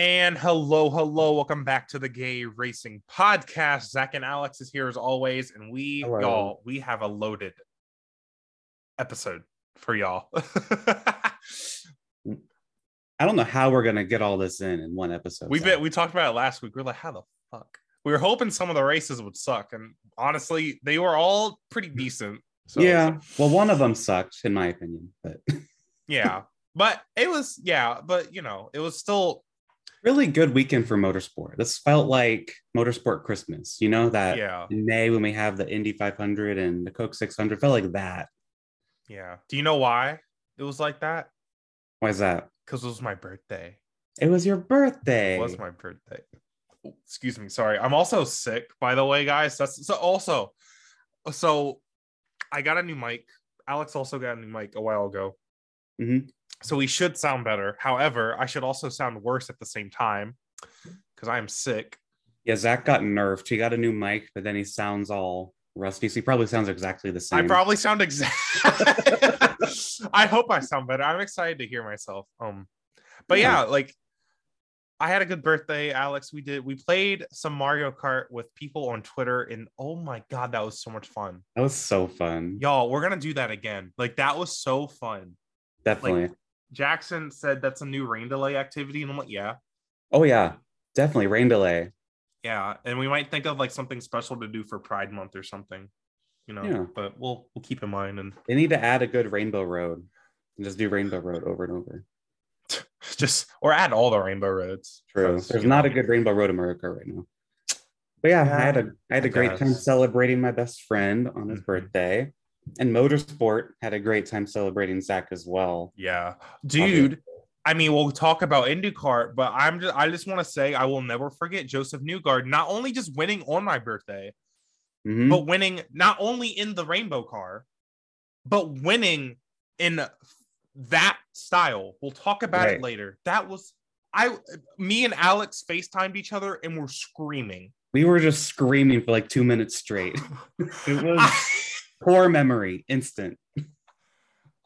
And hello, hello, welcome back to the Gay Racing Podcast. Zack and Alex is here as always, and we Hello. y'all we have a loaded episode for y'all. I don't know how we're gonna get all this in in one episode. we bet we talked about it last week. We are like, how the fuck? We were hoping some of the races would suck, and honestly, they were all pretty mm. decent. So yeah. Well, one of them sucked, in my opinion, but yeah, but it was yeah, but you know, it was still really good weekend for motorsport. This felt like motorsport Christmas. You know that yeah, in May when we have the Indy 500 and the Coke 600 felt like that. yeah. Do you know why it was like that? Why is that? Because it was my birthday. It was your birthday. It was my birthday. Oh, excuse me. Sorry. I'm also sick, by the way, guys. That's so also. So I got a new mic. Alex also got a new mic a while ago. Mhm. So we should sound better. However, I should also sound worse at the same time because I am sick. yeah, Zack got nerfed. He got a new mic, but then he sounds all rusty. So he probably sounds exactly the same. I probably sound exact. I hope I sound better. I'm excited to hear myself. Um, but yeah, Yeah. like I had a good birthday, Alex. We did. We played some Mario Kart with people on Twitter, and oh my god, that was so much fun, that was so fun. y'all. We're gonna do that again. Like that was so fun. Definitely. Jackson said that's a new rain delay activity, and I'm like, yeah, oh yeah, definitely. Rain delay. yeah. And we might think of like something special to do for Pride Month or something, you know. Yeah. But we'll we'll keep in mind and They need to add a good Rainbow Road and just do Rainbow Road over and over. just or add all the rainbow roads. True. There's not know. a good Rainbow Road America right now. But yeah, I had a I had a I great time celebrating my best friend on his Mhm. birthday. And motorsport had a great time celebrating Zack as well. Yeah, dude. I mean, we'll talk about IndyCar, but I'm just I just want to say I will never forget Josef Newgarden not only just winning on my birthday, Mhm. but winning not only in the rainbow car, but winning in that style. We'll talk about it later. That was I me and Alex FaceTimed each other and we're screaming. We were just screaming for like two minutes straight. It was poor memory, instant.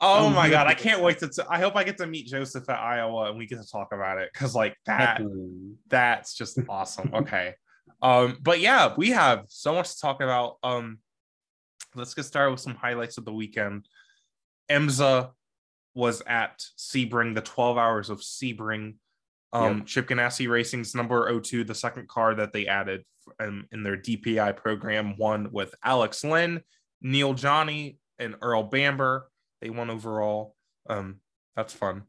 Oh Oh, my god, I can't wait to t- I hope I get to meet Josef at Iowa and we get to talk about it cuz like that that's just awesome. Okay. Um, but yeah, we have so much to talk about. Um, let's get started with some highlights of the weekend. IMSA was at Sebring, the 12 hours of Sebring. Um, Chip Ganassi Racing's number 02, the second car that they added um, in their DPI program, won with Alex Lynn, Neel Jani, and Earl Bamber. They won overall. Um, that's fun.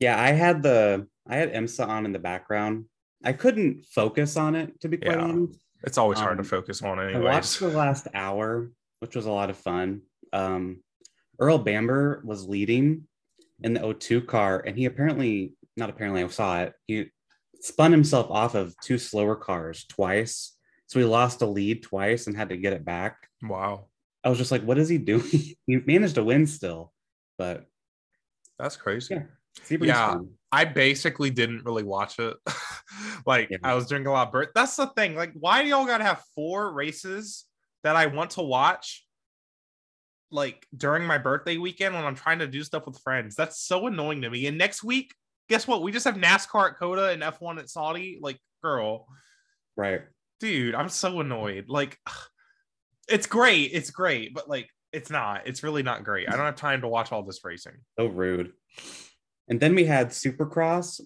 Yeah, I had the I had IMSA on in the background. I couldn't focus on it to be quite Yeah. honest. It's always hard to Um, focus on, anyway. I watched the last hour, which was a lot of fun. Um, Earl Bamber was leading in the O2 car, and he apparently, not apparently, I saw it. He spun himself off of two slower cars twice. So we lost a lead twice and had to get it back. Wow. I was just like, what is he doing? he managed to win still, but That's crazy. Yeah. Yeah. I basically didn't really watch it. like Yeah. I was doing a lot of birth. That's the thing. Like, why do y'all gotta have four races that I want to watch? Like during my birthday weekend when I'm trying to do stuff with friends. That's so annoying to me. And next week, guess what? We just have NASCAR at COTA and F1 at Saudi. Like, girl, Right. Dude, I'm so annoyed. Like, it's great. It's great, but like, it's not. It's really not great. I don't have time to watch all this racing. So rude. And then we had Supercross.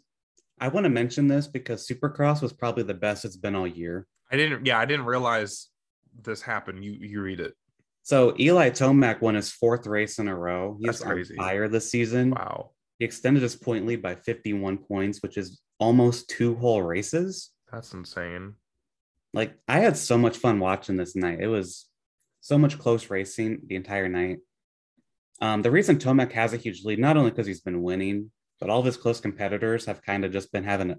I want to mention this because Supercross was probably the best it's been all year. I didn't. Yeah, I didn't realize this happened. You you read it. So Eli Tomac won his fourth race in a row. He's That's on crazy. fire this season. Wow, He extended his point lead by 51 points, which is almost two whole races. that's insane. Like I had so much fun watching this night. It was so much close racing the entire night. Um, the reason Tomac has a huge lead, not only because he's been winning, but all of his close competitors have kind of just been having,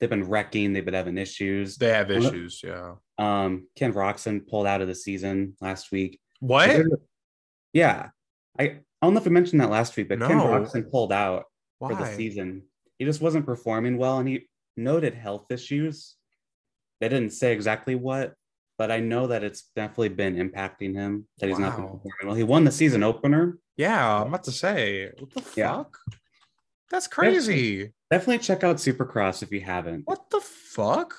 they've been wrecking, they've been having issues. They have issues. Yeah. Um, Ken Roczen pulled out of the season last week. What? Yeah, I, I don't know if I mentioned that last week, but Ken Roczen pulled out Why? for the season. He just wasn't performing well, and he noted health issues. They didn't say exactly what, but I know that it's definitely been impacting him. That he's not been performing well. He won the season opener. Yeah, I'm about to say. What the Yeah. fuck? That's crazy. Definitely check out Supercross if you haven't. What the fuck?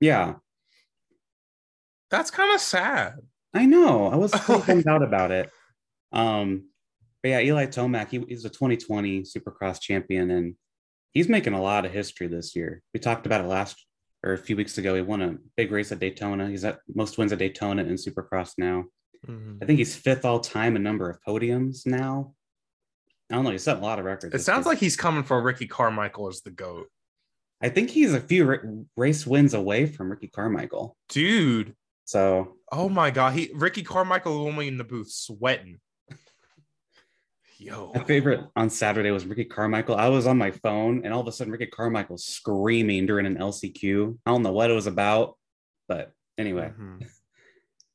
Yeah, That's kind of sad. I know. I was pretty bummed out about it. Um, but yeah, Eli Tomac, he, he's a 2020 Supercross champion, and he's making a lot of history this year. We talked about it last or a few weeks ago. He won a big race at Daytona. He's at most wins at Daytona and Supercross now. Mm-hmm. I think he's fifth all time in number of podiums now. I don't know. He set a lot of records. It sounds year. like he's coming for Ricky Carmichael as the GOAT. I think he's a few ra- race wins away from Ricky Carmichael. Dude. So Oh my god. He Ricky Carmichael was only in the booth sweating. Yo. my favorite on Saturday was Ricky Carmichael. I was on my phone and all of a sudden Ricky Carmichael screaming during an LCQ. I don't know what it was about, but anyway. Mhm.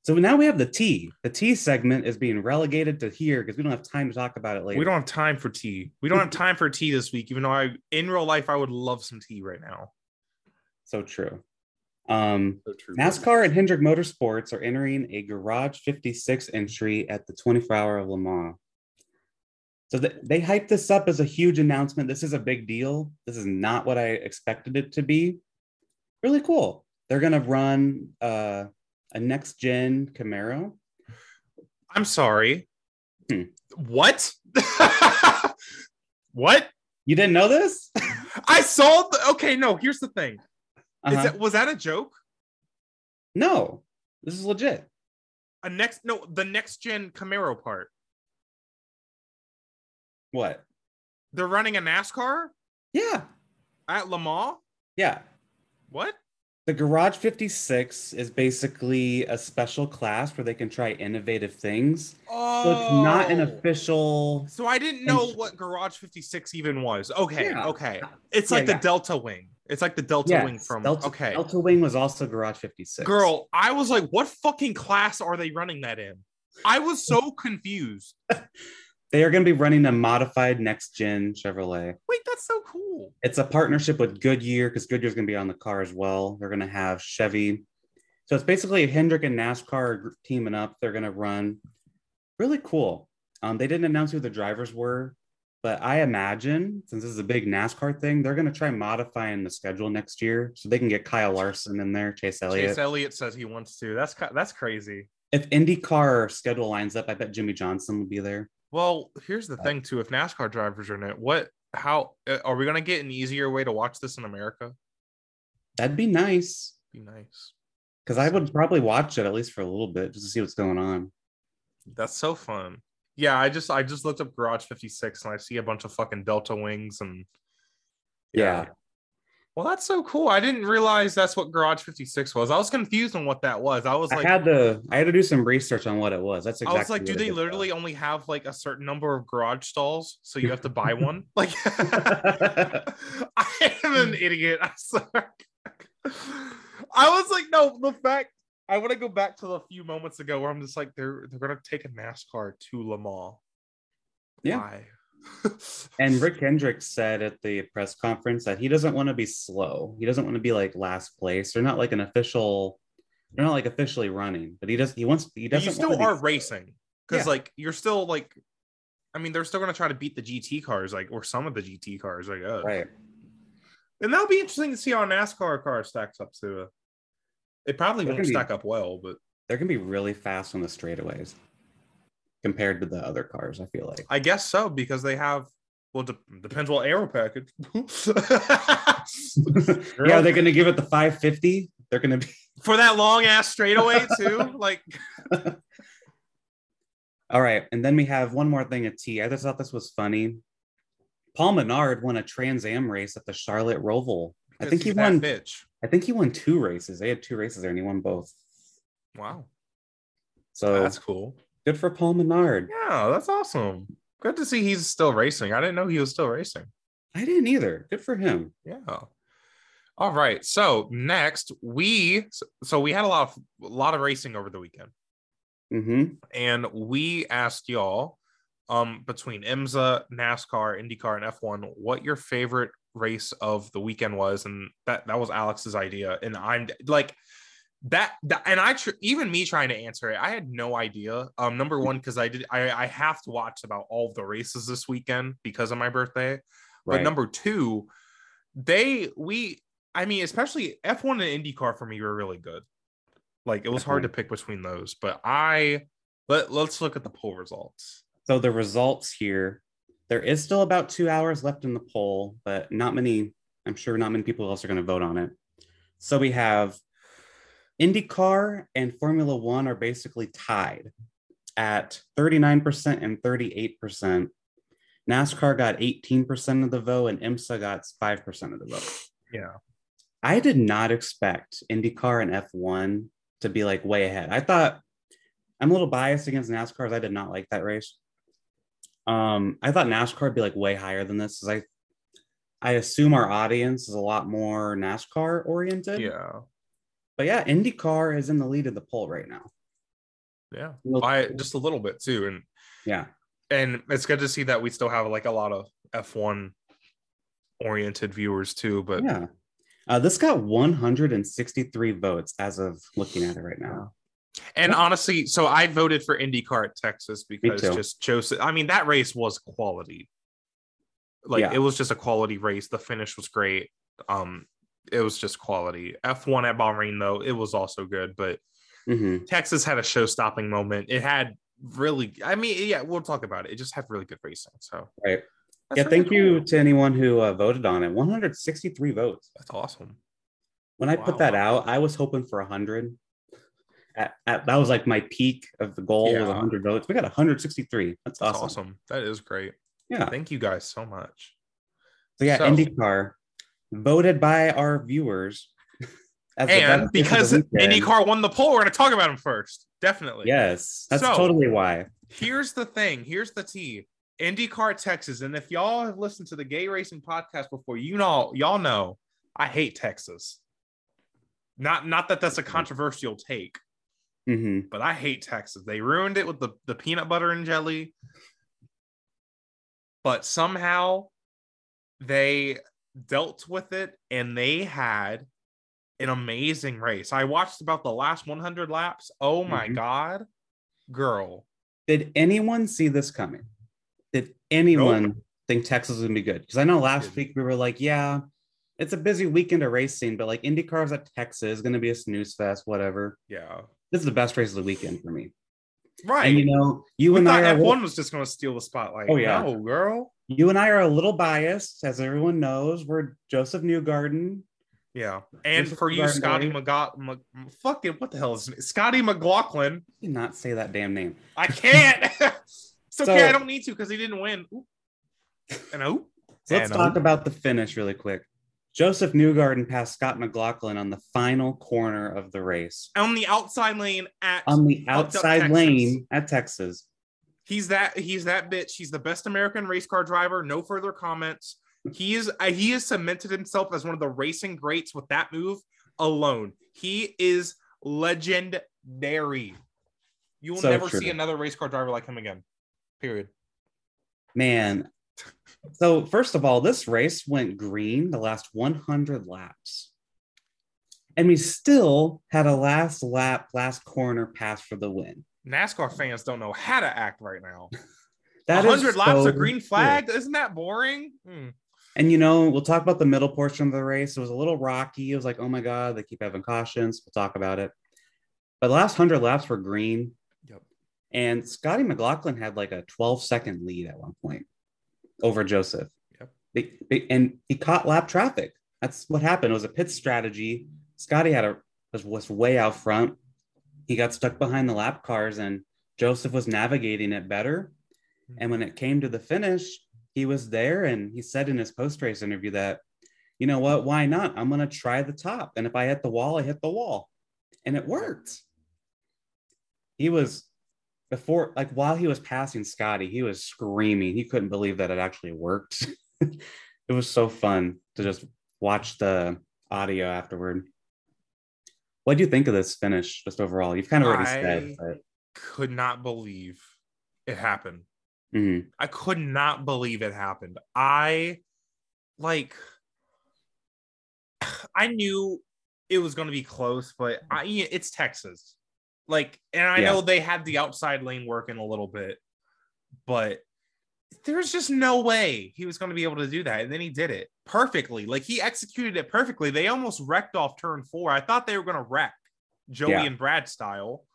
So now we have the T. The T segment is being relegated to here because we don't have time to talk about it later. We don't have time for tea. We don't have time for tea this week, even though I in real life I would love some tea right now. So true. Um, So true. NASCAR and Hendrick Motorsports are entering a Garage 56 entry at the 24 Hour of Le Mans. So th- they hyped this up as a huge announcement. This is a big deal. This is not what I expected it to be. Really cool. They're going to run uh, a next gen Camaro. I'm sorry. Hmm. What? what? You didn't know this? I saw the okay, no, here's the thing. Uh-huh. that was that a joke? no, this is legit. A next no, the next gen Camaro part. What? They're running a NASCAR Yeah. at Le Mans? Yeah. What? The Garage 56 is basically a special class where they can try innovative things. Oh So it's not an oh. official. So I didn't know And- what Garage 56 even was. Okay, Yeah. okay. It's Yeah, like yeah. the Delta Wing. It's like the Delta Yes, Wing from Delta, okay. Delta Wing was also Garage 56. Girl, I was like, what fucking class are they running that in? I was so confused. They are going to be running a modified next gen Chevrolet. Wait, that's so cool. It's a partnership with Goodyear because Goodyear's going to be on the car as well. They're going to have Chevy. So it's basically Hendrick and NASCAR are teaming up. They're going to run. Really cool. Um, they didn't announce who the drivers were, but I imagine since this is a big NASCAR thing, they're going to try modifying the schedule next year so they can get Kyle Larson in there, Chase Elliott. Chase Elliott says he wants to. That's that's crazy. if IndyCar schedule lines up, I bet Jimmie Johnson will be there. Well, here's the thing too. If NASCAR drivers are in it, what? How uh, are we gonna get an easier way to watch this in America? That'd be nice Be nice. because I would probably watch it at least for a little bit just to see what's going on. That's so fun. Yeah, I just I just looked up Garage 56 and I see a bunch of fucking Delta wings and Yeah. Well, that's so cool. I didn't realize that's what Garage 56 was. I was confused on what that was. I was like, I had to I had to do some research on what it was. That's exactly. I was like, do they literally only have like a certain number of garage stalls, so you have to buy one? Like, I am an idiot. I swear. I was like, no, the fact I want to go back to the few moments ago where I'm just like, they're they're gonna take a NASCAR to Le Mans. Yeah. Why? And Rick Hendricks said at the press conference that he doesn't want to be slow. He doesn't want to be like last place. They're not like an official. They're not like officially running, but he does. He wants. He doesn't. you still are racing because Yeah. like you're still like I mean, they're still gonna try to beat the GT cars, like or some of the GT cars, I guess. Right. And that'll be interesting to see how NASCAR car stacks up to it. It probably They're won't gonna be- stack up well, but They're gonna be really fast on the straightaways compared to the other cars. I feel like. I guess so because they have. Well, de- depends what aero package. yeah, they're they gonna give it the 550? They're gonna be. for that long ass straightaway too. Like, All right, and then we have one more thing at T. I just thought this was funny. Paul Menard won a Trans Am race at the Charlotte Roval. I think he won. Bitch. I think he won two races. They had two races there, and he won both. Wow, So that's cool. Good for Paul Menard. Yeah, that's awesome. Good to see he's still racing. I didn't know he was still racing. I didn't either. Good for him. Yeah. All right. So next we so we had a lot of a lot of racing over the weekend. hmm and we asked y'all um between IMSA, NASCAR, IndyCar, and F1 what your favorite race of the weekend was, and that that was Alex's idea. And I'm like, that, that and I tr- even me trying to answer it, I had no idea. Um, number one, because I did I, I have to watch about all the races this weekend because of my birthday. Right. But number two, they we I mean, especially F1 and IndyCar for me were really good. Like it was hard to pick between those, but I let let's look at the poll results. So the results here, there is still about two hours left in the poll, but not many, I'm sure not many people else are going to vote on it. So we have IndyCar and Formula One are basically tied at 39% and 38%. NASCAR got 18% of the vote and IMSA got 5% of the vote. Yeah. I did not expect IndyCar and F1 to be like way ahead. I thought I'm a little biased against NASCAR as I did not like that race. Um, I thought NASCAR would be like way higher than this. 'cause I I assume our audience is a lot more NASCAR oriented. Yeah. But yeah, IndyCar is in the lead of the poll right now. Yeah. Just a little bit too. And Yeah. and it's good to see that we still have like a lot of F1 oriented viewers too. But Yeah. Uh, this got 163 votes as of looking at it right now. and honestly, so I voted for IndyCar at Texas because just Josef. I mean, that race was quality. Like Yeah. it was just a quality race. The finish was great. Um, it was just quality. F1 at Bahrain though, it was also good, but Mhm. Texas had a show-stopping moment. It had really, I mean, yeah, we'll talk about it. It just had really good racing. So Right. that's Yeah. really Thank you to anyone who uh, voted on it. 163 votes. That's awesome. When I Wow. put that out, I was hoping for 100. At, at, that was like my peak of the goal was 100 votes. We got 163. That's, That's awesome. awesome. That is great. Yeah. Thank you guys so much. So yeah, So- IndyCar voted by our viewers. as the best race And because. IndyCar won the poll, we're going to talk about him first. Definitely. Yes, that's So- totally why. Here's the thing. Here's the tea. IndyCar Texas. And if y'all have listened to the gay racing podcast before, you know, y'all know I hate Texas. Not not that that's a controversial take, hmm but I hate Texas. They ruined it with the, the peanut butter and jelly. But somehow they dealt with it and they had an amazing race. I watched about the last 100 laps. Oh my Mhm. God, girl. Did anyone see this coming? Did anyone think Texas was gonna be good? Because I know last week we were like, yeah, it's a busy weekend of racing, but like IndyCar's at Texas, is gonna be a snooze fest, whatever. Yeah. This is the best race of the weekend for me. Right. And you know, you we and I are a F1 little, was just going to steal the spotlight. Oh, yeah. No, girl. You and I are a little biased, as everyone knows. We're Josef Newgarden. Yeah. And Josef for you, Newgarden, Scotty. McGo- Mc- fucking, what the hell is it? Scotty McLaughlin. Did not say that damn name. I can't. it's So- okay. I don't need to because he didn't win. Oop. And oh, So let's And, talk um, about the finish really quick. Josef Newgarden passed Scott McLaughlin on the final corner of the race on the outside lane at on the outside lane at Texas. He's that he's that bitch. He's the best American race car driver. No further comments. He is uh, he has cemented himself as one of the racing greats with that move alone. He is legendary. You will So never true. see another race car driver like him again. Period. Man. So, first of all, this race went green the last 100 laps. And we still had a last lap, last corner pass for the win. NASCAR fans don't know how to act right now. That 100 laps so of green cool. flag. Isn't that boring? Hmm. And you know, we'll talk about the middle portion of the race. It was a little rocky. It was like, oh my God, they keep having cautions. We'll talk about it. But the last 100 laps were green. Yep. And Scotty McLaughlin had like a 12 second lead at one point over Josef. Yep. They- they- and he caught lap traffic. That's what happened. It was a pit strategy. Scotty had a was, was way out front. He got stuck behind the lap cars, and Josef was navigating it better. Hmm. And when it came to the finish, he was there and he said in his post race interview that, you know what, why not? I'm going to try the top. And if I hit the wall, I hit the wall. And it worked. He was before, like while he was passing Scotty, he was screaming. He couldn't believe that it actually worked. it was so fun to just watch the audio afterward. What do you think of this finish just overall? You've kind of already said, I- but Could not believe it happened. mhm. I could not believe it happened. I like I knew it was going to be close, but I, it's Texas. Like, and I Yeah. know they had the outside lane working a little bit, but there's just no way he was going to be able to do that. And then he did it perfectly. Like he executed it perfectly. They almost wrecked off turn four. I thought they were going to wreck Joey Yeah. and Brad style.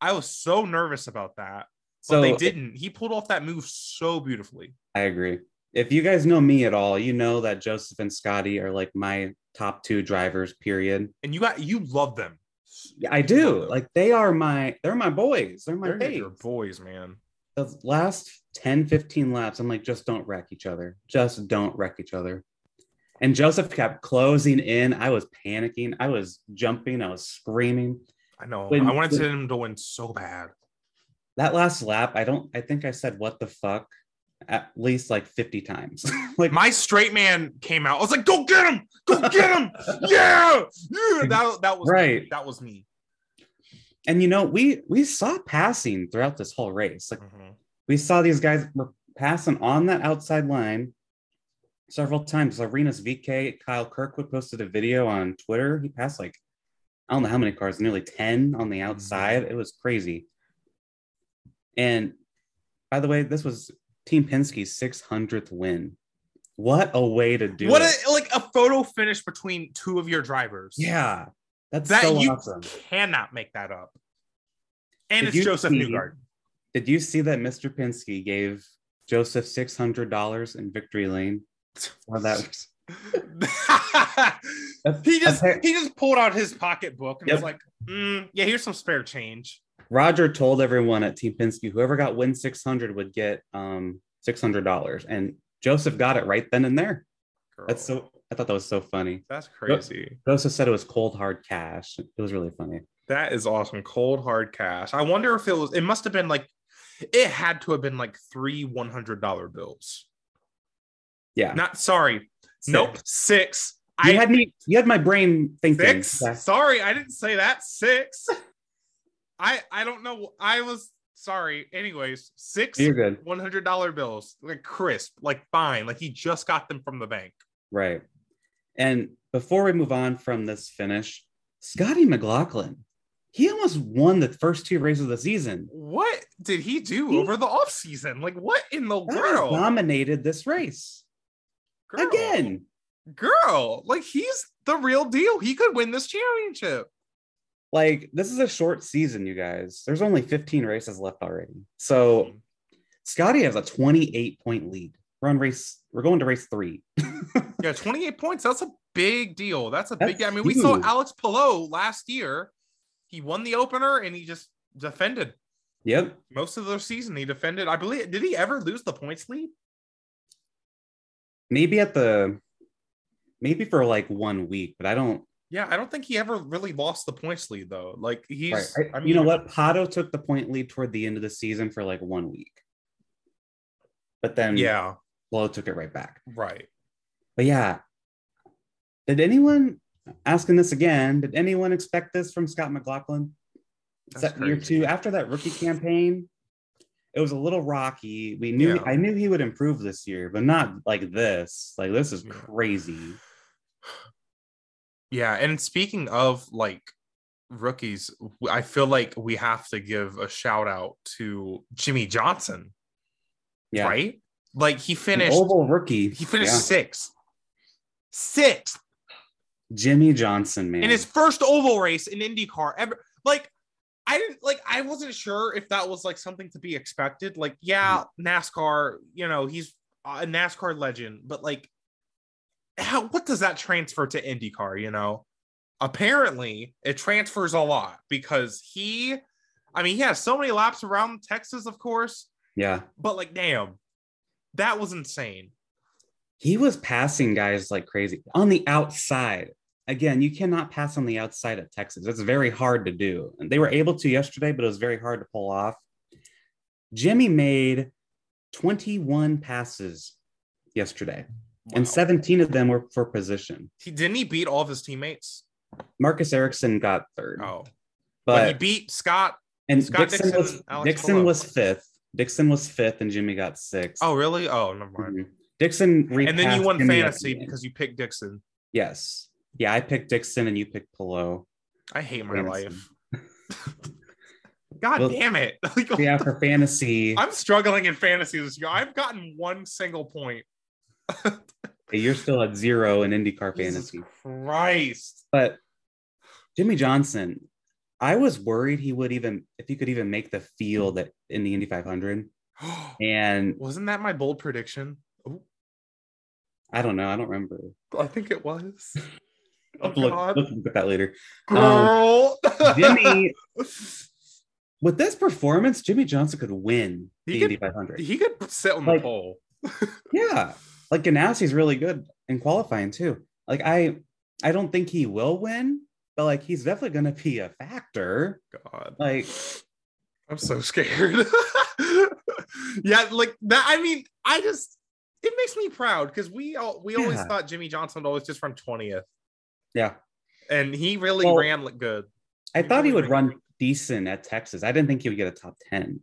I was so nervous about that, but So they didn't. He pulled off that move so beautifully. I agree. If you guys know me at all, you know that Josef and Scotty are like my top two drivers, period. And you got you love them. Yeah, I do. Like they are my they're my boys. They're my They're your boys, man. The last 10, 15 laps, I'm like, just don't wreck each other. Just don't wreck each other. And Josef kept closing in. I was panicking. I was jumping. I was screaming. I know. When- I wanted when- him to win so bad. That last lap, I don't I think I said what the fuck at least like 50 times. like My straight man came out. I was like, "Go get him! Go get him! yeah, yeah!" That that was Right. That was me. And you know, we we saw passing throughout this whole race. Like Mhm. we saw these guys were passing on that outside line several times. Rinus VeeKay, Kyle Kirkwood posted a video on Twitter. He passed like, I don't know how many cars, nearly 10 on the outside. It was crazy. And by the way, this was Team Penske's 600th win. What a way to do What it. a, like a photo finish between two of your drivers. yeah, that's that so you awesome. cannot make that up. And Did it's Josef see- Newgarden. Did you see that Mr. Penske gave Josef $600 in victory lane? For that he just he just pulled out his pocketbook and Yep. was like, "Mm, "Yeah, here's some spare change." Roger told everyone at Team Penske, whoever got win 600 would get um $600. And Josef got it right then and there. That's so, I thought that was so funny. that's crazy. also said it was cold, hard cash. It was really funny. That is awesome. Cold hard cash. I wonder if it was. It must have been like. It had to have been like three one hundred dollar bills. Yeah. Not sorry. Six. Nope. Six. You I had me, you had my brain thinking. six. Yeah. Sorry, I didn't say that. Six. I I don't know. I was sorry. Anyways, 6 You're good. one hundred dollar bills, like crisp, like fine, like he just got them from the bank. Right. And before we move on from this finish, Scotty McLaughlin, he almost won the first two races of the season. What did he do He- over the off season? Like what in the world? dominated this race Girl, again. girl, like he's the real deal. He could win this championship. Like this is a short season, you guys. There's only 15 races left already. So mm-hmm. Scotty has a 28 point lead. We're on race. We're going to race three. Yeah, 28 points. That's a big deal. That's a big That's I mean, we saw. Alex Palou last year. He won the opener and he just defended Yep. most of the season. He defended. I believe did he ever lose the points lead? Maybe at the maybe for like one week, but I don't. Yeah, I don't think he ever really lost the points lead though. Like he's Right. I, I- mean, you know what? Pato took the point lead toward the end of the season for like one week, but then Yeah, Flo took it right back. right. But yeah, did anyone asking this again? Did anyone expect this from Scott McLaughlin? That's Set year two after that rookie campaign, it was a little rocky. We knew Yeah. I knew he would improve this year, but not like this. Like this is crazy. Yeah, and speaking of like rookies, I feel like we have to give a shout out to Jimmie Johnson, Yeah, right? Like he An finished oval rookie. he finished Yeah. sixth. Sixth Jimmie Johnson, man. in his first oval race in IndyCar ever. Like, I didn't like. I wasn't sure if that was like something to be expected. Like, yeah, mm. NASCAR. You know, he's a NASCAR legend, but like, how? What does that transfer to IndyCar? You know, apparently it transfers a lot because he. I mean, he has so many laps around Texas, of course, yeah, but like, damn, that was insane. he was passing guys like crazy on the outside. Again, you cannot pass on the outside at Texas. It's very hard to do. And they were able to yesterday, but it was very hard to pull off. Jimmie made 21 passes yesterday, and 17 of them were for position. He didn't he beat all of his teammates? Marcus Ericsson got third, Oh, but he beat Scott and Scott Dixon, Dixon was Alex Dixon was fifth. Dixon was fifth, and Jimmie got sixth. Oh, really? Oh, never mind. Mhm. Dixon, And then you won Jimmie fantasy because you picked Dixon. yes, Yeah, I picked Dixon and you picked Palou. I hate my Fantasy. life. God Well, damn it. Yeah, for fantasy, I'm struggling in fantasy this year. I've gotten one single point. you're still at zero in IndyCar Jesus fantasy. Christ. But Jimmie Johnson, I was worried he would even if he could even make the field at, in the Indy 500. And Wasn't that my bold prediction? Oh, I don't know, I don't remember. I think it was. Oh, look, God. look at that later. Girl. Um, Jimmie, with this performance, Jimmie Johnson could win He the could- Indy 500. he could sit on the pole. Yeah, like Ganassi's really good in qualifying too. Like I, I don't think he will win, but like he's definitely going to be a factor. God. Like I'm so scared. yeah, like that. I mean, I just it makes me proud because we all we always thought Jimmie Johnson would always just run 20th. Yeah. And he really Well, ran like good. I He thought he would run decent at Texas. I didn't think he would get a top 10.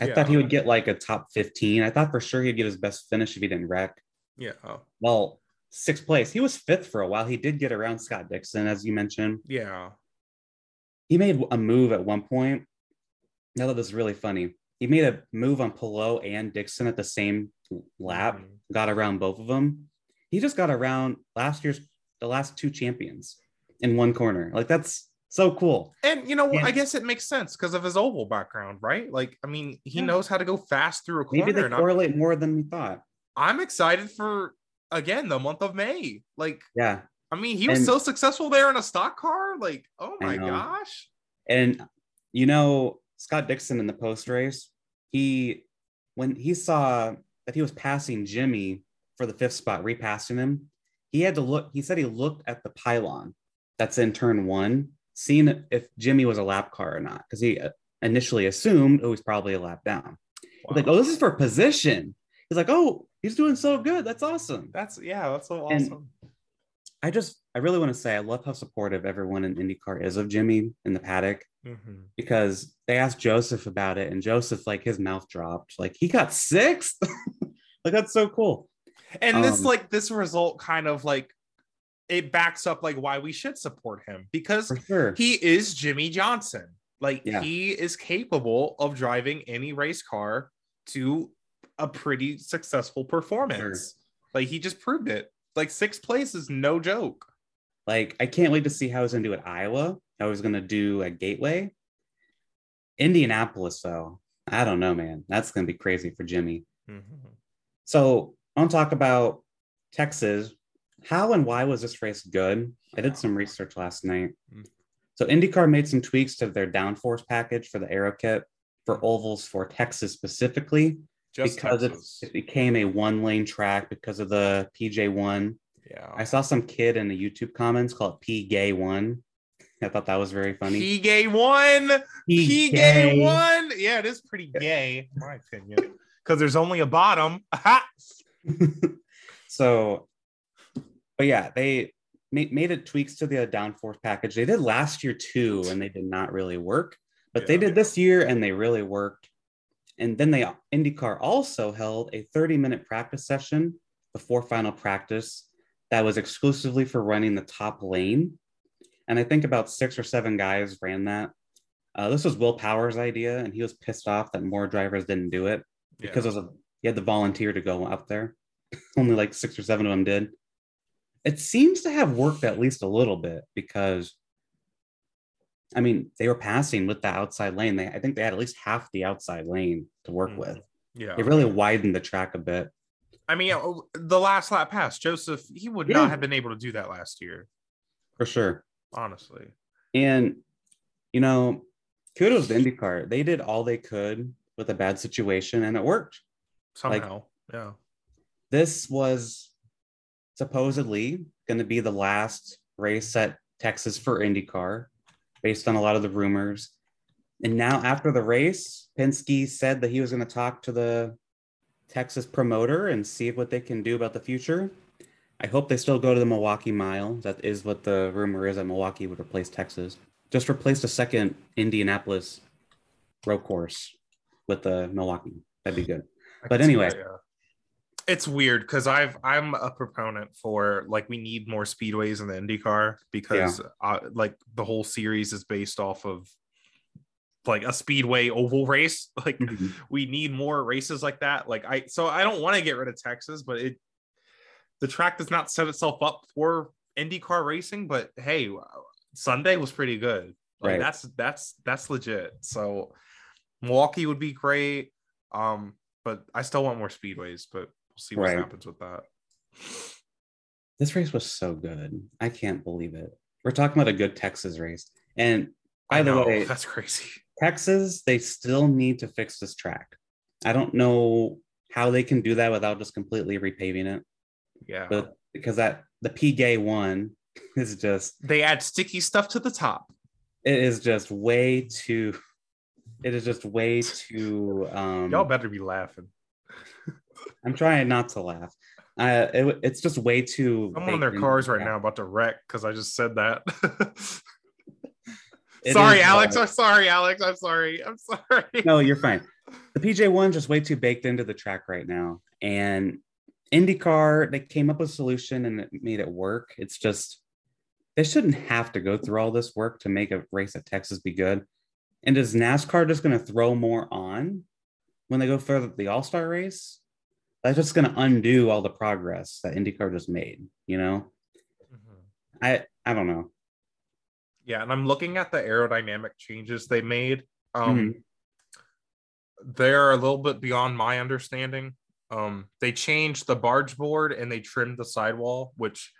I Yeah. thought he would get like a top 15. I thought for sure he'd get his best finish if he didn't wreck. Yeah. Oh. Well, sixth place. He was fifth for a while. He did get around Scott Dixon, as you mentioned. Yeah. He made a move at one point. Now that this is really funny. He made a move on Palou and Dixon at the same lap, Mhm. got around both of them. He just got around last year's the last two champions in one corner. Like that's so cool. And you know what? I guess it makes sense because of his oval background, right? Like, I mean, he Yeah. knows how to go fast through a corner. Maybe they I'm, correlate more than we thought. I'm excited for again the month of May. Like, Yeah. I mean, he was And- so successful there in a stock car. Like, oh my gosh. And you know, Scott Dixon in the post race, he when he saw that he was passing Jimmie for the fifth spot, repassing him, he had to look. He said he looked at the pylon that's in turn one, seeing if Jimmie was a lap car or not, because he uh, initially assumed it was probably a lap down. He's like, oh, this is for position. He's like, oh, he's doing so good. That's awesome. That's yeah, that's so And- awesome. I just, I really want to say, I love how supportive everyone in IndyCar is of Jimmie in the paddock. Mhm. because they asked Josef about it, and Josef, like, his mouth dropped. Like, he got sixth. like, that's so cool. And this Um, like this result kind of like it backs up like why we should support him because sure. he is Jimmie Johnson. Like Yeah. he is capable of driving any race car to a pretty successful performance. Like he just proved it. Like sixth place is no joke. like, I can't wait to see how he's going to do at Iowa, how he's going to do at Gateway. Indianapolis, though, I don't know, man. That's going to be crazy for Jimmie. So, I want to talk about Texas. How and why was this race good? I did some research last night. Mm. So, IndyCar made some tweaks to their downforce package for the aero kit for ovals for Texas specifically Just because Texas. it became a one lane track because of the PJ1. yeah. I saw some kid in the YouTube comments call it P Gay One. I thought that was very funny. P gay one. P gay one. Yeah, it is pretty gay, in my opinion. Because there's only a bottom. So, but yeah, they made, made it tweaks to the downforce package. They did last year too, and they did not really work. But they Yeah. did this year, and they really worked. And then they IndyCar also held a 30 minute practice session before final practice that was exclusively for running the top lane. And I think about six or seven guys ran that. Uh, this was Will Power's idea, and he was pissed off that more drivers didn't do it because Yeah. it was a he had to volunteer to go up there. Only like six or seven of them did. It seems to have worked at least a little bit because I mean they were passing with the outside lane. They I think they had at least half the outside lane to work Mhm. with. yeah. They really widened the track a bit. I mean, oh, the last lap pass, Josef, he would Yeah. not have been able to do that last year, For sure. honestly. And you know, kudos to IndyCar. They did all they could with a bad situation and it worked. Somehow. yeah. this was supposedly going to be the last race at Texas for IndyCar, based on a lot of the rumors. And now, after the race, Penske said that he was going to talk to the Texas promoter and see what they can do about the future. I hope they still go to the Milwaukee Mile. That is what the rumor is that Milwaukee would replace Texas. Just replace the second Indianapolis road course with the Milwaukee. That'd be good. But anyway. that, yeah. It's weird because I've I'm a proponent for like we need more speedways in the IndyCar because uh, like the whole series is based off of like a speedway oval race. Like Mhm. we need more races like that. Like I so I don't want to get rid of Texas, but it the track does not set itself up for IndyCar racing. But hey, Sunday was pretty good. Like Right. that's that's that's legit. So Milwaukee would be great. Um, but I still want more speedways, but we'll see what Right. happens with that. This race was so good. I can't believe it. We're talking about a good Texas race. And by the way, that's crazy. Texas, they still need to fix this track. I don't know how they can do that without just completely repaving it. Yeah. But because that the P Gay one is just they add sticky stuff to the top. it is just way too it is just way too um Y'all better be laughing. I'm trying not to laugh. Uh, it, it's just way too. I'm on their cars right now about to wreck because I just said that. Sorry, Alex. uh, I'm sorry, Alex. I'm sorry. I'm sorry. No, you're fine. The PJ one just way too baked into the track right now, and IndyCar they came up with a solution and it made it work. It's just they shouldn't have to go through all this work to make a race at Texas be good. And is NASCAR just going to throw more on when they go for the All Star race? That's just going to undo all the progress that IndyCar just made. You know, I I don't know. Yeah, and I'm looking at the aerodynamic changes they made. Um, Mhm. They're a little bit beyond my understanding. Um, they changed the barge board and they trimmed the sidewall, which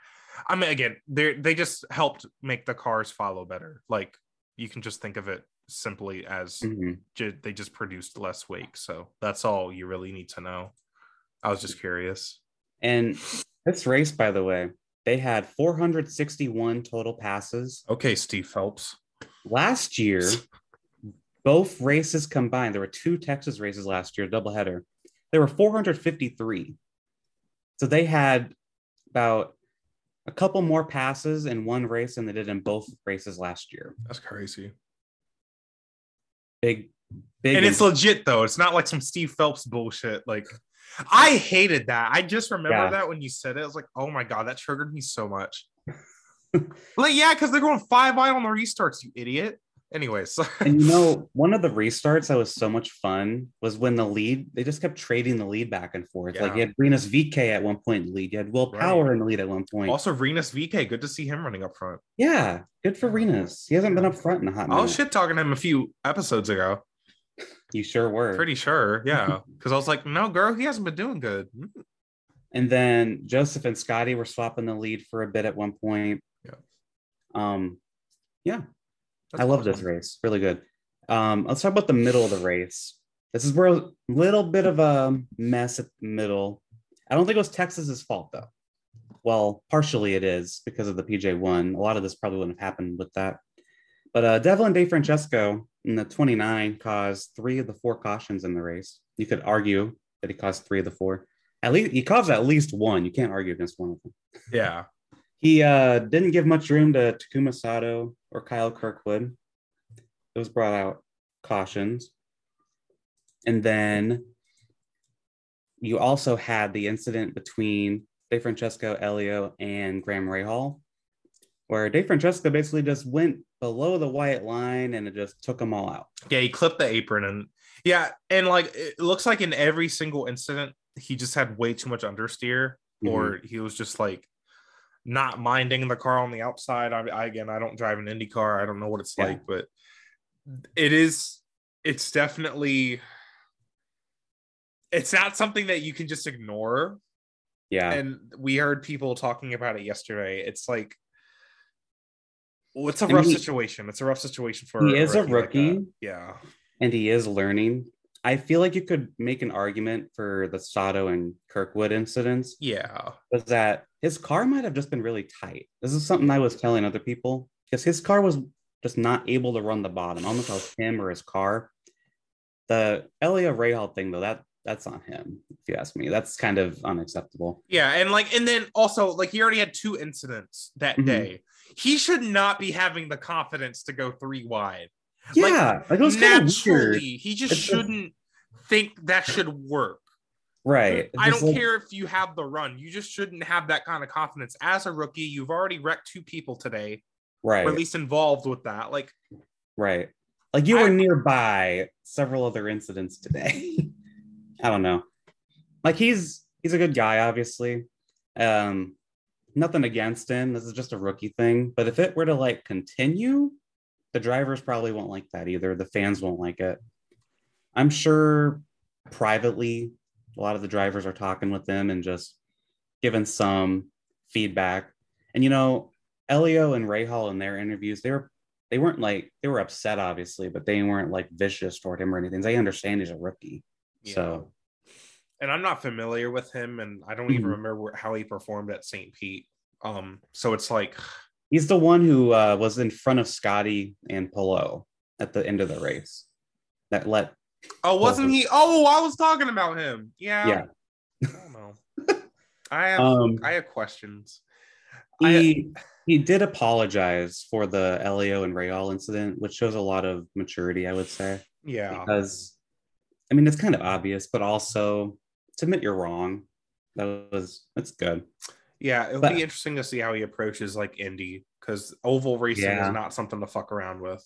I mean, again, they they just helped make the cars follow better. Like you can just think of it simply as Mhm. ju- they just produced less wake. So that's all you really need to know. I was just curious. And this race, by the way, they had 461 total passes. Okay, Steve Phelps. Last year, both races combined, there were two Texas races last year, doubleheader. There were 453. So they had about a couple more passes in one race than they did in both races last year. That's crazy. Big, big. and it's legit though. It's not like some Steve Phelps bullshit. Like I hated that. I just remember Yeah. that when you said it. I was like, oh my god, that triggered me so much. like, yeah, because they're going five wide on the restarts, you idiot. Anyways, and you know, one of the restarts that was so much fun was when the lead, they just kept trading the lead back and forth. Like Yeah. you had Rinus VeeKay at one point in the lead, you had Will Right. Power in the lead at one point. also Rinus VeeKay, good to see him running up front. yeah, good for Rinus. He hasn't been up front in a hot minute. I was shit talking to him a few episodes ago. You sure were. Pretty sure, yeah. Because I was like, no, girl, he hasn't been doing good. And then Josef and Scotty were swapping the lead for a bit at one point. Yeah. Um, yeah, That's I love this race. Really good. Um, let's talk about the middle of the race. This is where a little bit of a mess at the middle. I don't think it was Texas's fault though. Well, partially it is because of the PJ one. A lot of this probably wouldn't have happened with that. But uh, Devlin DeFrancesco in the 29 caused three of the four cautions in the race. You could argue that he caused three of the four. At least he caused at least one. You can't argue against one of them. Yeah. He uh, didn't give much room to Takuma Sato or Kyle Kirkwood. Those brought out cautions. And then you also had the incident between De Francesco, Ilott, and Graham Rahal, where DeFrancesco basically just went below the white line and it just took them all out. Yeah, he clipped the apron and yeah, and like it looks like in every single incident, he just had way too much understeer, mm-hmm. or he was just like not minding the car on the outside. I, I again, I don't drive an Indy car. I don't know what it's Yeah. like, but it is. It's definitely. It's not something that you can just ignore. Yeah. And we heard people talking about it yesterday. It's like. Well, it's a rough situation. It's a rough situation for. He is a rookie. that. yeah. and he is learning. I feel like you could make an argument for the Sato and Kirkwood incidents Yeah. was that his car might have just been really tight. This is something I was telling other people because his car was just not able to run the bottom. I don't know if that was him or his car. The Ilott Rahal thing, though, that that's on him. If you ask me, that's kind of unacceptable. Yeah, and like, and then also, like, he already had two incidents that Mhm. day. He should not be having the confidence to go three wide. Like, Yeah, like, it was kind of weird. Naturally, he just It's shouldn't think that should work. right. I don't like- care if you have the run. You just shouldn't have that kind of confidence as a rookie. You've already wrecked two people today, Right. or at least involved with that. Like, Right. Like you I- were nearby several other incidents today. I don't know. Like he's he's a good guy, obviously. Um, nothing against him. This is just a rookie thing. But if it were to like continue, the drivers probably won't like that either. The fans won't like it. I'm sure privately, a lot of the drivers are talking with them and just giving some feedback. And you know, Helio and Rahal in their interviews, they were they weren't like they were upset, obviously, but they weren't like vicious toward him or anything. They understand he's a rookie. So and I'm not familiar with him, and I don't even Mhm. remember where- how he performed at St. Pete. Um, so it's like, he's the one who uh, was in front of Scotty and Palou at the end of the race. That let oh, wasn't he? Oh, I was talking about him. Yeah. yeah. I don't know. I have Um, I have questions. I- He he did apologize for the Helio and Rahal incident, which shows a lot of maturity, I would say. Yeah. Because I mean it's kind of obvious, but also admit you're wrong. That was that's good. Yeah, it'll But- be interesting to see how he approaches like Indy because oval racing Yeah. is not something to fuck around with.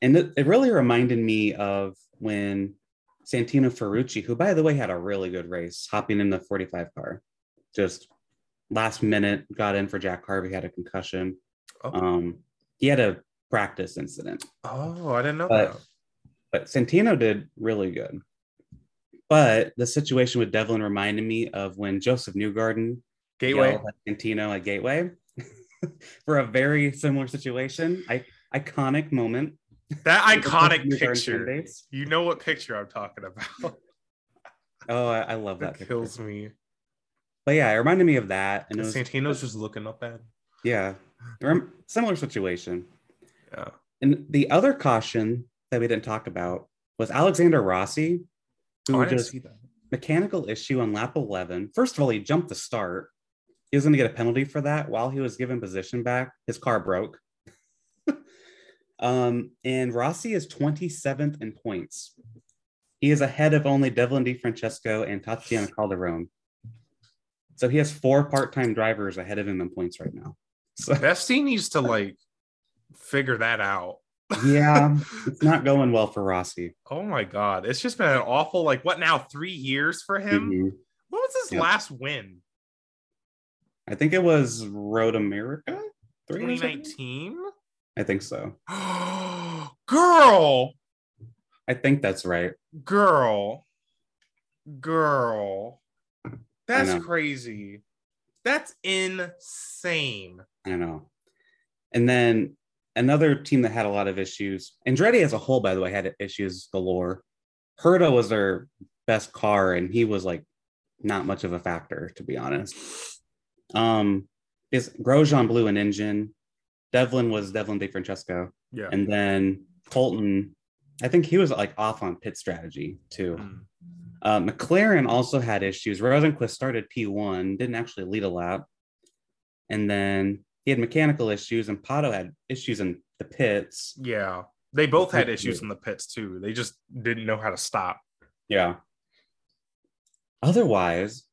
And it, it really reminded me of when Santino Ferrucci, who by the way had a really good race, hopping in the 45 car, just last minute got in for Jack Harvey, had a concussion. Oh, Um, he had a practice incident, oh I didn't know but that. but Santino did really good. But the situation with Devlin reminded me of when Josef Newgarden Gateway. yelled at Santino at Gateway for a very similar situation. I iconic moment. That iconic picture. You know what picture I'm talking about. Oh, I, I love that. that picture. kills me. But yeah, it reminded me of that, and it was Santino's just looking up at. yeah, Rem- similar situation. Yeah. And the other caution that we didn't talk about was Alexander Rossi, who Oh, just mechanical issue on lap 11. First of all, he jumped the start. He was going to get a penalty for that while he was given position back. His car broke. um, and Rossi is 27th in points. He is ahead of only Devlin DeFrancesco and Tatiana Calderon. So he has four part-time drivers ahead of him in points right now. So Bestie needs to like figure that out. Yeah, it's not going well for Rossi. Oh my god, it's just been an awful like what now three years for him. Mhm. What was his Yep. last win? I think it was Road America. three years ago? 2019. I think so. girl, I think that's right. girl, girl. That's crazy. That's insane. I know. And then another team that had a lot of issues, Andretti as a whole, by the way, had issues galore. Herta was their best car, and he was like not much of a factor, to be honest. Um, is Grosjean blew an engine. Devlin was Devlin DeFrancesco. Yeah. And then Colton, I think he was like off on pit strategy too. Mm. Uh, McLaren also had issues. Rosenqvist started P1, didn't actually lead a lap. And then he had mechanical issues, and Pato had issues in the pits. Yeah. They both had issues in the pits too. They just didn't know how to stop. Yeah. Otherwise,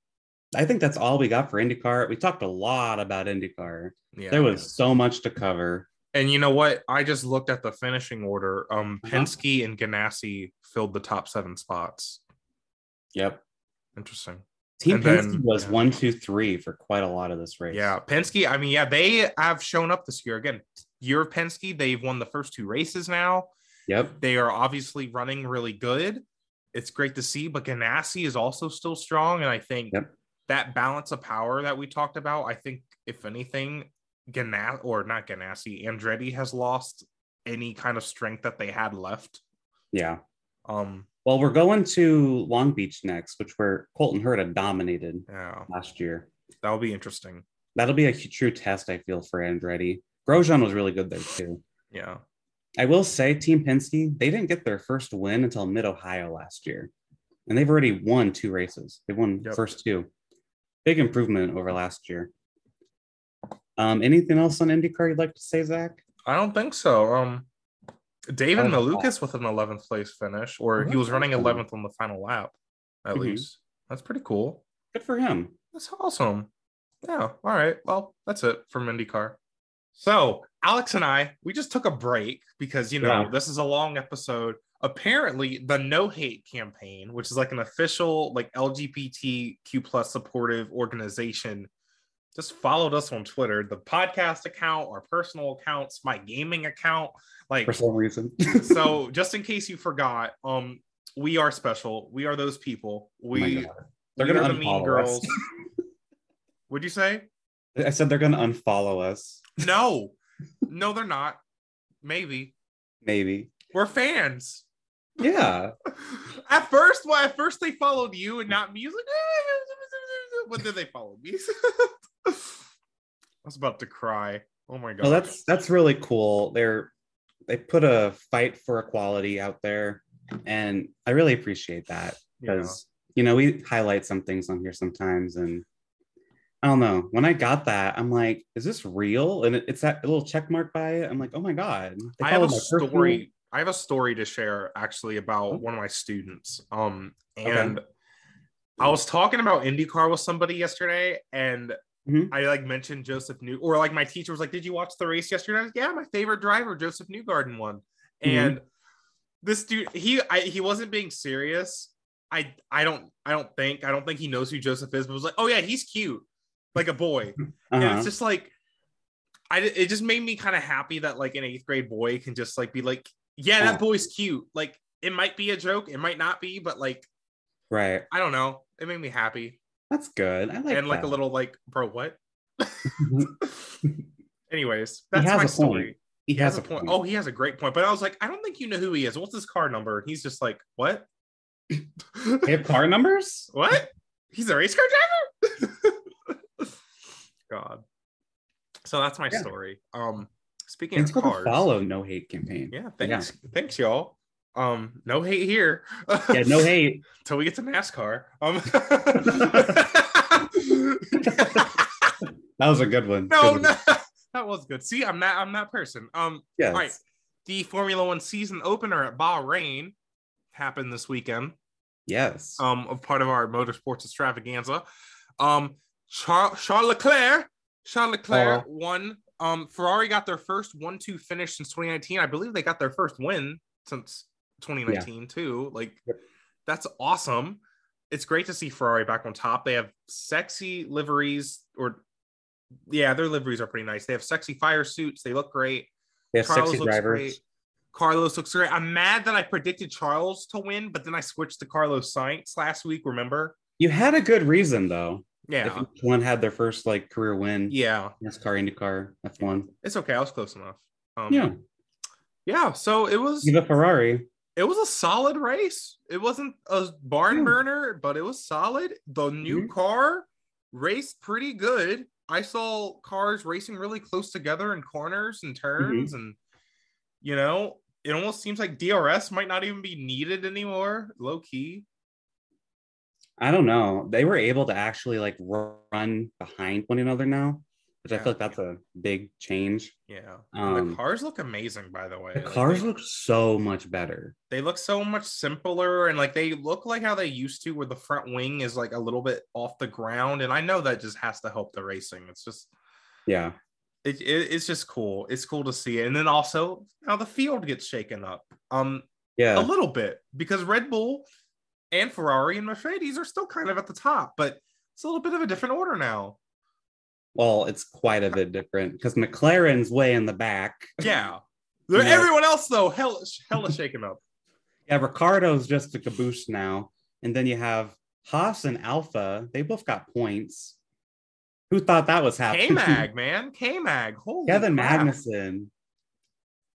I think that's all we got for IndyCar. We talked a lot about IndyCar. Yeah. There was so much to cover. And you know what? I just looked at the finishing order. Um, Uh-huh. Penske and Ganassi filled the top seven spots. Yep. Interesting. Team And Penske then- was yeah. one, two, three for quite a lot of this race. Yeah, Penske. I mean, yeah, they have shown up this year again. Year of Penske, they've won the first two races now. Yep. They are obviously running really good. It's great to see, but Ganassi is also still strong, and I think Yep. that balance of power that we talked about. I think if anything, Ganassi or not Ganassi, Andretti has lost any kind of strength that they had left. Yeah. Um, Well, we're going to Long Beach next, which where Colton Herta dominated yeah, last year. that'll be interesting. That'll be a true test, I feel, for Andretti. Grosjean was really good there too. Yeah, I will say, Team Penske, they didn't get their first win until Mid Ohio last year, and they've already won two races. They won the Yep. first two. Big improvement over last year. Um, anything else on IndyCar you'd like to say, Zach? I don't think so. Um, David Malukas with an 11th place finish, or he was running Oh. 11th on the final lap, at Mhm. least. That's pretty cool. Good for him. That's awesome. Yeah. All right. Well, that's it from IndyCar. So Alex and I, we just took a break because you know Yeah. this is a long episode. Apparently, the No Hate campaign, which is like an official like LGBTQ plus supportive organization, just followed us on Twitter. The podcast account, our personal accounts, my gaming account, like For some reason. so. Just in case you forgot, um, we are special. We are those people. Oh We God. They're we gonna the mean unfollow girls. Would you say? I said they're gonna unfollow us. No, no, they're not. Maybe Maybe. we're fans. Yeah. At first, well, at first they followed you and not me. Like, "Eh," but then they followed me. I was about to cry. Oh my god. Well, that's that's really cool. They're they put a fight for equality out there, and I really appreciate that Yeah. because you know we highlight some things on here sometimes, and I don't know. When I got that, I'm like, is this real? And it, it's that little check mark by it. I'm like, oh my god. I have a my personal- story. I have a story to share actually Oh. about one of my students. Um, Okay. and I was talking about IndyCar with somebody yesterday, and Mhm. I like mentioned Josef New, or like my teacher was like, "Did you watch the race yesterday?" Was, yeah, my favorite driver, Josef Newgarden, won. Mhm. And this dude, he I, he wasn't being serious. I I don't I don't think I don't think he knows who Josef is, but was like, "Oh yeah, he's cute, like a boy." and Uh-huh. it's just like i it just made me kind of happy that like an eighth grade boy can just like be like yeah that Oh. boy's cute like it might be a joke it might not be but like right. i don't know it made me happy That's good. I like that. and like a little like bro what? Anyways that's has my a point. story. He he has a point. oh he has a great point. But i was like i don't think you know who he is. What's his car number? And he's just like what? They have car numbers. what? He's a race car driver? God. So that's my Yeah. story. Um speaking Thanks of cars. follow no hate campaign. yeah. thanks. Thanks y'all um no hate here Yeah, no hate. till we get to nascar um That was a good one. no Good no one. that was good see i'm that i'm that person um Yes. all right. the formula one season opener at bahrain happened this weekend Yes. um of part of our motorsports extravaganza. Um Char- Charles Leclerc, Charles Leclerc Oh. won. Um Ferrari got their first one-two finish since 2019. I believe they got their first win since 2019 too. Like Yep. that's awesome. It's great to see Ferrari back on top. They have sexy liveries, or yeah, their liveries are pretty nice. They have sexy fire suits. They look great. they have Carlos sexy looks drivers. great. Carlos looks great. I'm mad that I predicted Charles to win, but then I switched to Carlos Sainz last week. Remember? You had a good reason though. Yeah, If one had their first like career win. yeah. NASCAR, IndyCar, F1. It's okay. I was close enough. Um, Yeah. yeah. So it was a Ferrari. It was a solid race. It wasn't a barn Yeah. burner, but it was solid. The new Mhm. car raced pretty good. I saw cars racing really close together in corners and turns, and you know, it almost seems like DRS might not even be needed anymore. Low key. I don't know. They were able to actually like run behind one another now, which I feel like that's a big change. Yeah. And the Um, cars look amazing, by the way. The Like, cars they, look so much better. they look so much simpler and like they look like how they used to, where the front wing is like a little bit off the ground. And I know that just has to help the racing. It's just Yeah. it, it- it's just cool. It's cool to see it. And then also how the field gets shaken up. Um yeah. a little bit because Red Bull and Ferrari and Mercedes are still kind of at the top, but it's a little bit of a different order now. Well, it's quite a bit different because McLaren's way in the back. Yeah. Everyone else though, hell hella shaken up. Yeah, Ricciardo's just a caboose now. And then you have Haas and Alfa. They both got points. Who thought that was happening? K? Mag, man. K Mag. Holy Kevin crap. Magnussen.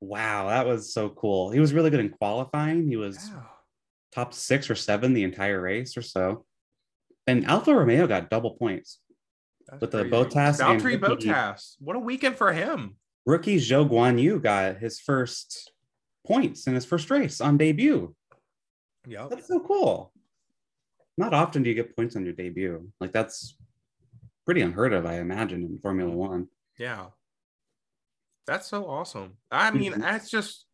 Wow, that was so cool. He was really good in qualifying. He was top six or seven the entire race or so. And Alfa Romeo got double points. That's With the crazy. Bottas and Valtteri Ricky. Bottas. What a weekend for him. Rookie Zhou Guan Yu got his first points in his first race on debut. Yeah. That's so cool. Not often do you get points on your debut. Like that's pretty unheard of, I imagine, in Formula One. Yeah. That's so awesome. I mean, Mhm. that's just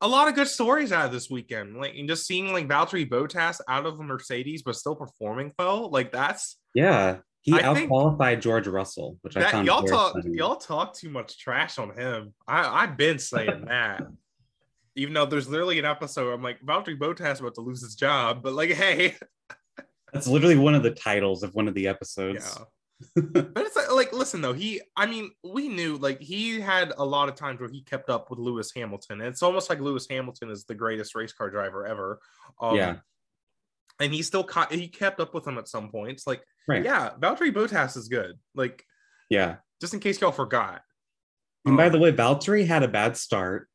a lot of good stories out of this weekend. Like and just seeing like Valtteri Bottas out of a Mercedes but still performing well. Like that's Yeah. He I outqualified George Russell, which I that found y'all talk funny. y'all talk too much trash on him. I I've been saying that. Even though there's literally an episode, where I'm like Valtteri Bottas about to lose his job, but like, hey, That's literally one of the titles of one of the episodes. yeah. but it's like, like, listen though, he, I mean, we knew like he had a lot of times where he kept up with Lewis Hamilton. And it's almost like Lewis Hamilton is the greatest race car driver ever. Um, Yeah. And he still caught, he kept up with him at some points. Like, Right. yeah, Valtteri Bottas is good. Like, Yeah. just in case y'all forgot. And by Um, the way, Valtteri had a bad start.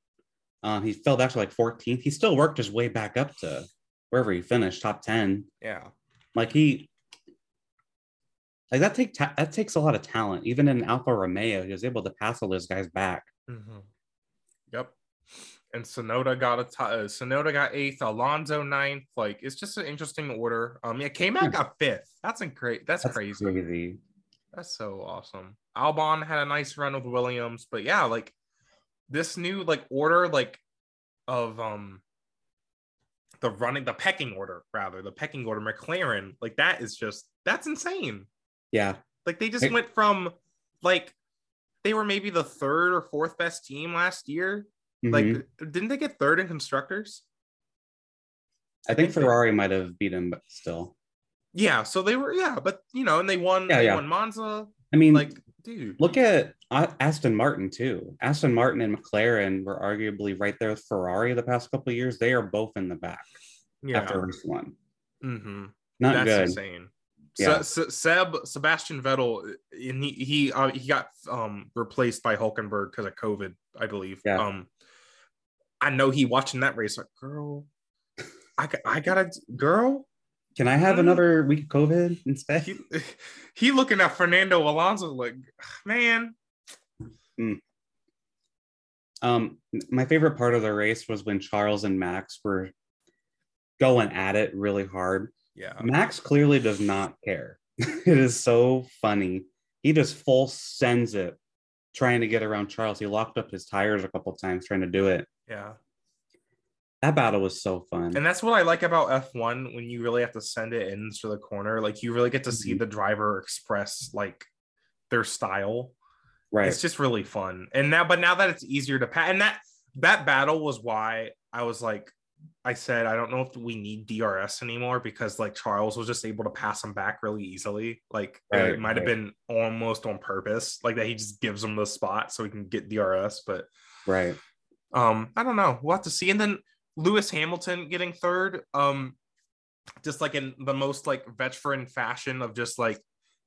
Um, he fell back to like 14th. He still worked his way back up to wherever he finished, top 10. yeah, Like he, like that take ta- that takes a lot of talent. Even in Alfa Romeo, he was able to pass all those guys back. Mm-hmm. Yep. And Tsunoda got a t- uh, Tsunoda got eighth, Alonso ninth. Like it's just an interesting order. Um, yeah, K-Mag got fifth. That's great. That's, That's crazy. crazy. That's so awesome. Albon had a nice run with Williams, but yeah, like this new like order like of um the running the pecking order rather the pecking order McLaren like that is just that's insane. Yeah, Like they just Hey. went from like they were maybe the third or fourth best team last year. Like Mhm. didn't they get third in constructors? I think think they- Ferrari might have beat him, but still. Yeah, so they were yeah, but you know, and they won Yeah, they yeah. won Monza. I mean, Like, dude. look at Aston Martin too. Aston Martin and McLaren were arguably right there with Ferrari the past couple of years. They are both in the back yeah. after race one. hmm Not That's good. insane. Yeah. Se- Se- Seb Sebastian Vettel, and he he uh, he got um replaced by Hulkenberg because of COVID, I believe. Yeah. Um, I know he watching that race like, girl, I got I gotta girl. Can I have Mm. another week of COVID instead? He he looking at Fernando Alonso like, man, Um, my favorite part of the race was when Charles and Max were going at it really hard. yeah, Max clearly does not care. it is so funny. He just full sends it, trying to get around Charles. He locked up his tires a couple times trying to do it. yeah. That battle was so fun. And that's what I like about F1 when you really have to send it into the corner. Like you really get to see Mhm. the driver express like their style. right. It's just really fun. And now, but now that it's easier to pass, and that that battle was why I was like, I said, I don't know if we need DRS anymore because like Charles was just able to pass him back really easily. Like Right, it might have right. been almost on purpose, like that he just gives him the spot so he can get DRS. But right. um, I don't know. We'll have to see. And then Lewis Hamilton getting third, um, just like in the most like veteran fashion of just like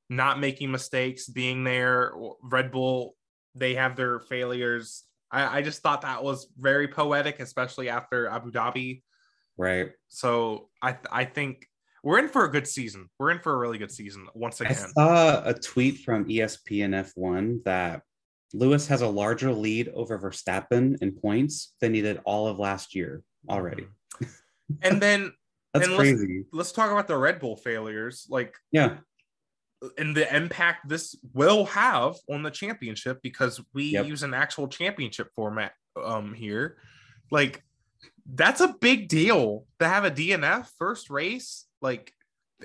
not making mistakes, being there. Red Bull, they have their failures. I, I just thought that was very poetic, especially after Abu Dhabi. Right. So I I think we're in for a good season. We're in for a really good season once again. I saw a tweet from ESPN F1 that Lewis has a larger lead over Verstappen in points than he did all of last year already. And then That's And crazy. let's talk about the Red Bull failures. Like Yeah. And the impact this will have on the championship because we Yep. use an actual championship format um here like that's a big deal to have a DNF first race like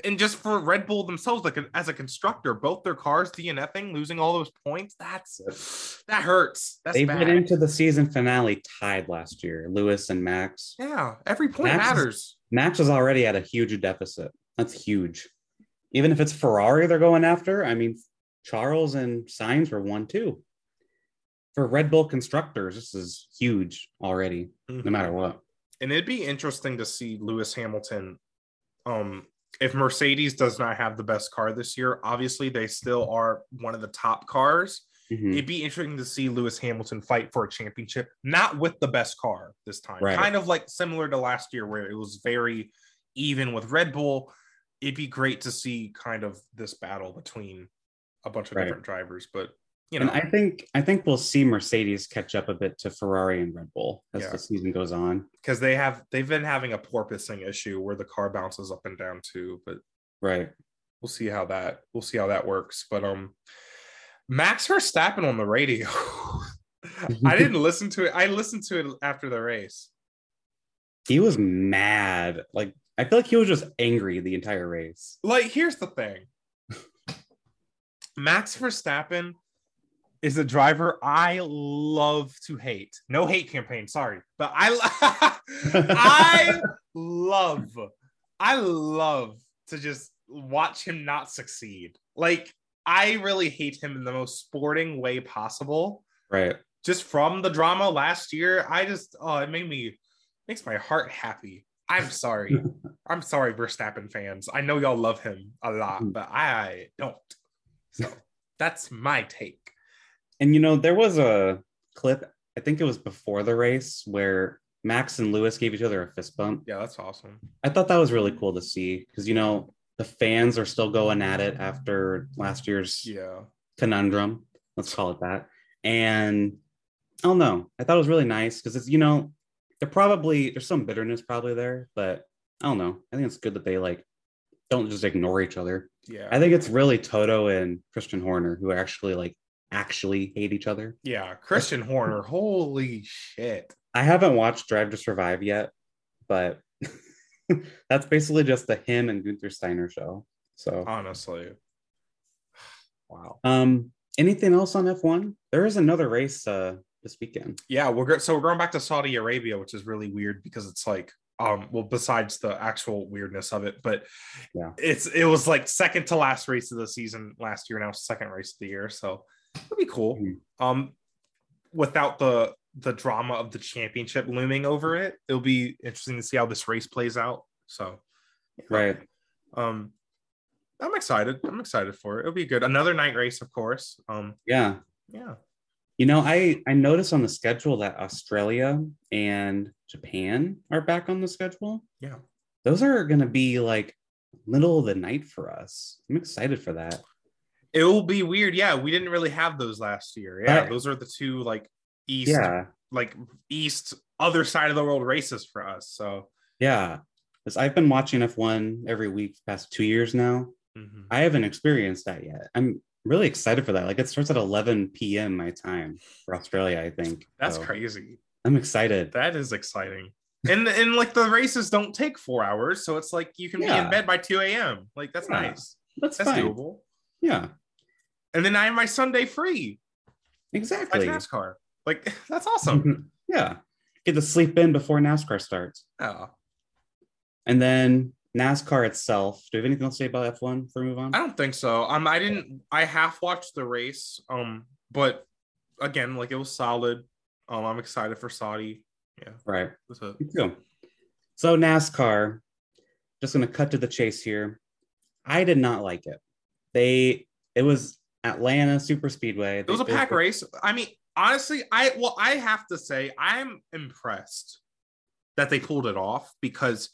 and just for Red Bull themselves like as a constructor both their cars DNFing losing all those points that's that hurts that's They bad went into the season finale tied last year, Lewis and Max. yeah every point Max is- matters Max is already at a huge deficit. That's huge. Even if it's Ferrari they're going after, I mean, Charles and Sainz were one too. For Red Bull constructors, this is huge already, no matter what. and it'd be interesting to see Lewis Hamilton. Um, if Mercedes does not have the best car this year, obviously they still are one of the top cars. Mhm. It'd be interesting to see Lewis Hamilton fight for a championship, not with the best car this time. Right. Kind of like similar to last year, where it was very even with Red Bull. It'd be great to see kind of this battle between a bunch of Right. different drivers, but you know, And I think I think we'll see Mercedes catch up a bit to Ferrari and Red Bull as Yeah. the season goes on. because they have they've been having a porpoising issue where the car bounces up and down too, but Right. we'll see how that we'll see how that works. But um Max Verstappen on the radio. I didn't listen to it. I listened to it after the race. He was mad. Like I feel like he was just angry the entire race. Like, here's the thing Max Verstappen is a driver I love to hate. No hate campaign, sorry. But I I love I love to just watch him not succeed. Like I really hate him in the most sporting way possible. Right. Just from the drama last year, I just oh it made me makes my heart happy. I'm sorry. I'm sorry, Verstappen fans. I know y'all love him a lot, mm-hmm. but I don't. So that's my take. And you know, there was a clip, I think it was before the race, where Max and Lewis gave each other a fist bump. Yeah, that's awesome. I thought that was really cool to see because you know the fans are still going at it after last year's Yeah. conundrum. Let's call it that. And I don't know. I thought it was really nice because it's you know they're probably there's some bitterness probably there, but I don't know. I think it's good that they like don't just ignore each other. Yeah. I think it's really Toto and Christian Horner who actually like actually hate each other. yeah. Christian Horner. Holy shit. I haven't watched Drive to Survive yet, but that's basically just the him and Gunther Steiner show. So, Honestly. Wow. um, anything else on F1? There is another race uh this weekend. Yeah, we're go- so we're going back to Saudi Arabia, which is really weird because it's like um well besides the actual weirdness of it, but Yeah. it's it was like second to last race of the season last year, now second race of the year. So it'll be cool. Mhm. Um without the the drama of the championship looming over it, it'll be interesting to see how this race plays out. So Right. um I'm excited. I'm excited for it. It'll be good. Another night race, of course. Um Yeah. yeah. You know, I I noticed on the schedule that Australia and Japan are back on the schedule. Yeah. Those are going to be like middle of the night for us. I'm excited for that. It will be weird. Yeah, we didn't really have those last year. Yeah, Right. those are the two like east, Yeah. like east other side of the world races for us. So Yeah. Because I've been watching F1 every week past two years now. mhm. I haven't experienced that yet. I'm really excited for that. Like it starts at 11 p.m. my time for Australia, I think. that's So crazy. I'm excited. That is exciting. And and like the races don't take four hours, so it's like you can be in bed by two a.m. Like that's Yeah. nice. That's, That's fine. doable. Yeah, And then I have my Sunday free like exactly. NASCAR. Like that's awesome. Mm-hmm. yeah. Get to sleep in before NASCAR starts. Oh. And then NASCAR itself. Do you have anything else to say about F1 before we move on? I don't think so. Um, I didn't. I half watched the race. Um, but again, like it was solid. Um, I'm excited for Saudi. Yeah, Right. that's it. Me too. So NASCAR, just gonna cut to the chase here. I did not like it. They it was Atlanta Super Speedway. It was a pack race. I mean, honestly, I well, I have to say, I'm impressed that they pulled it off because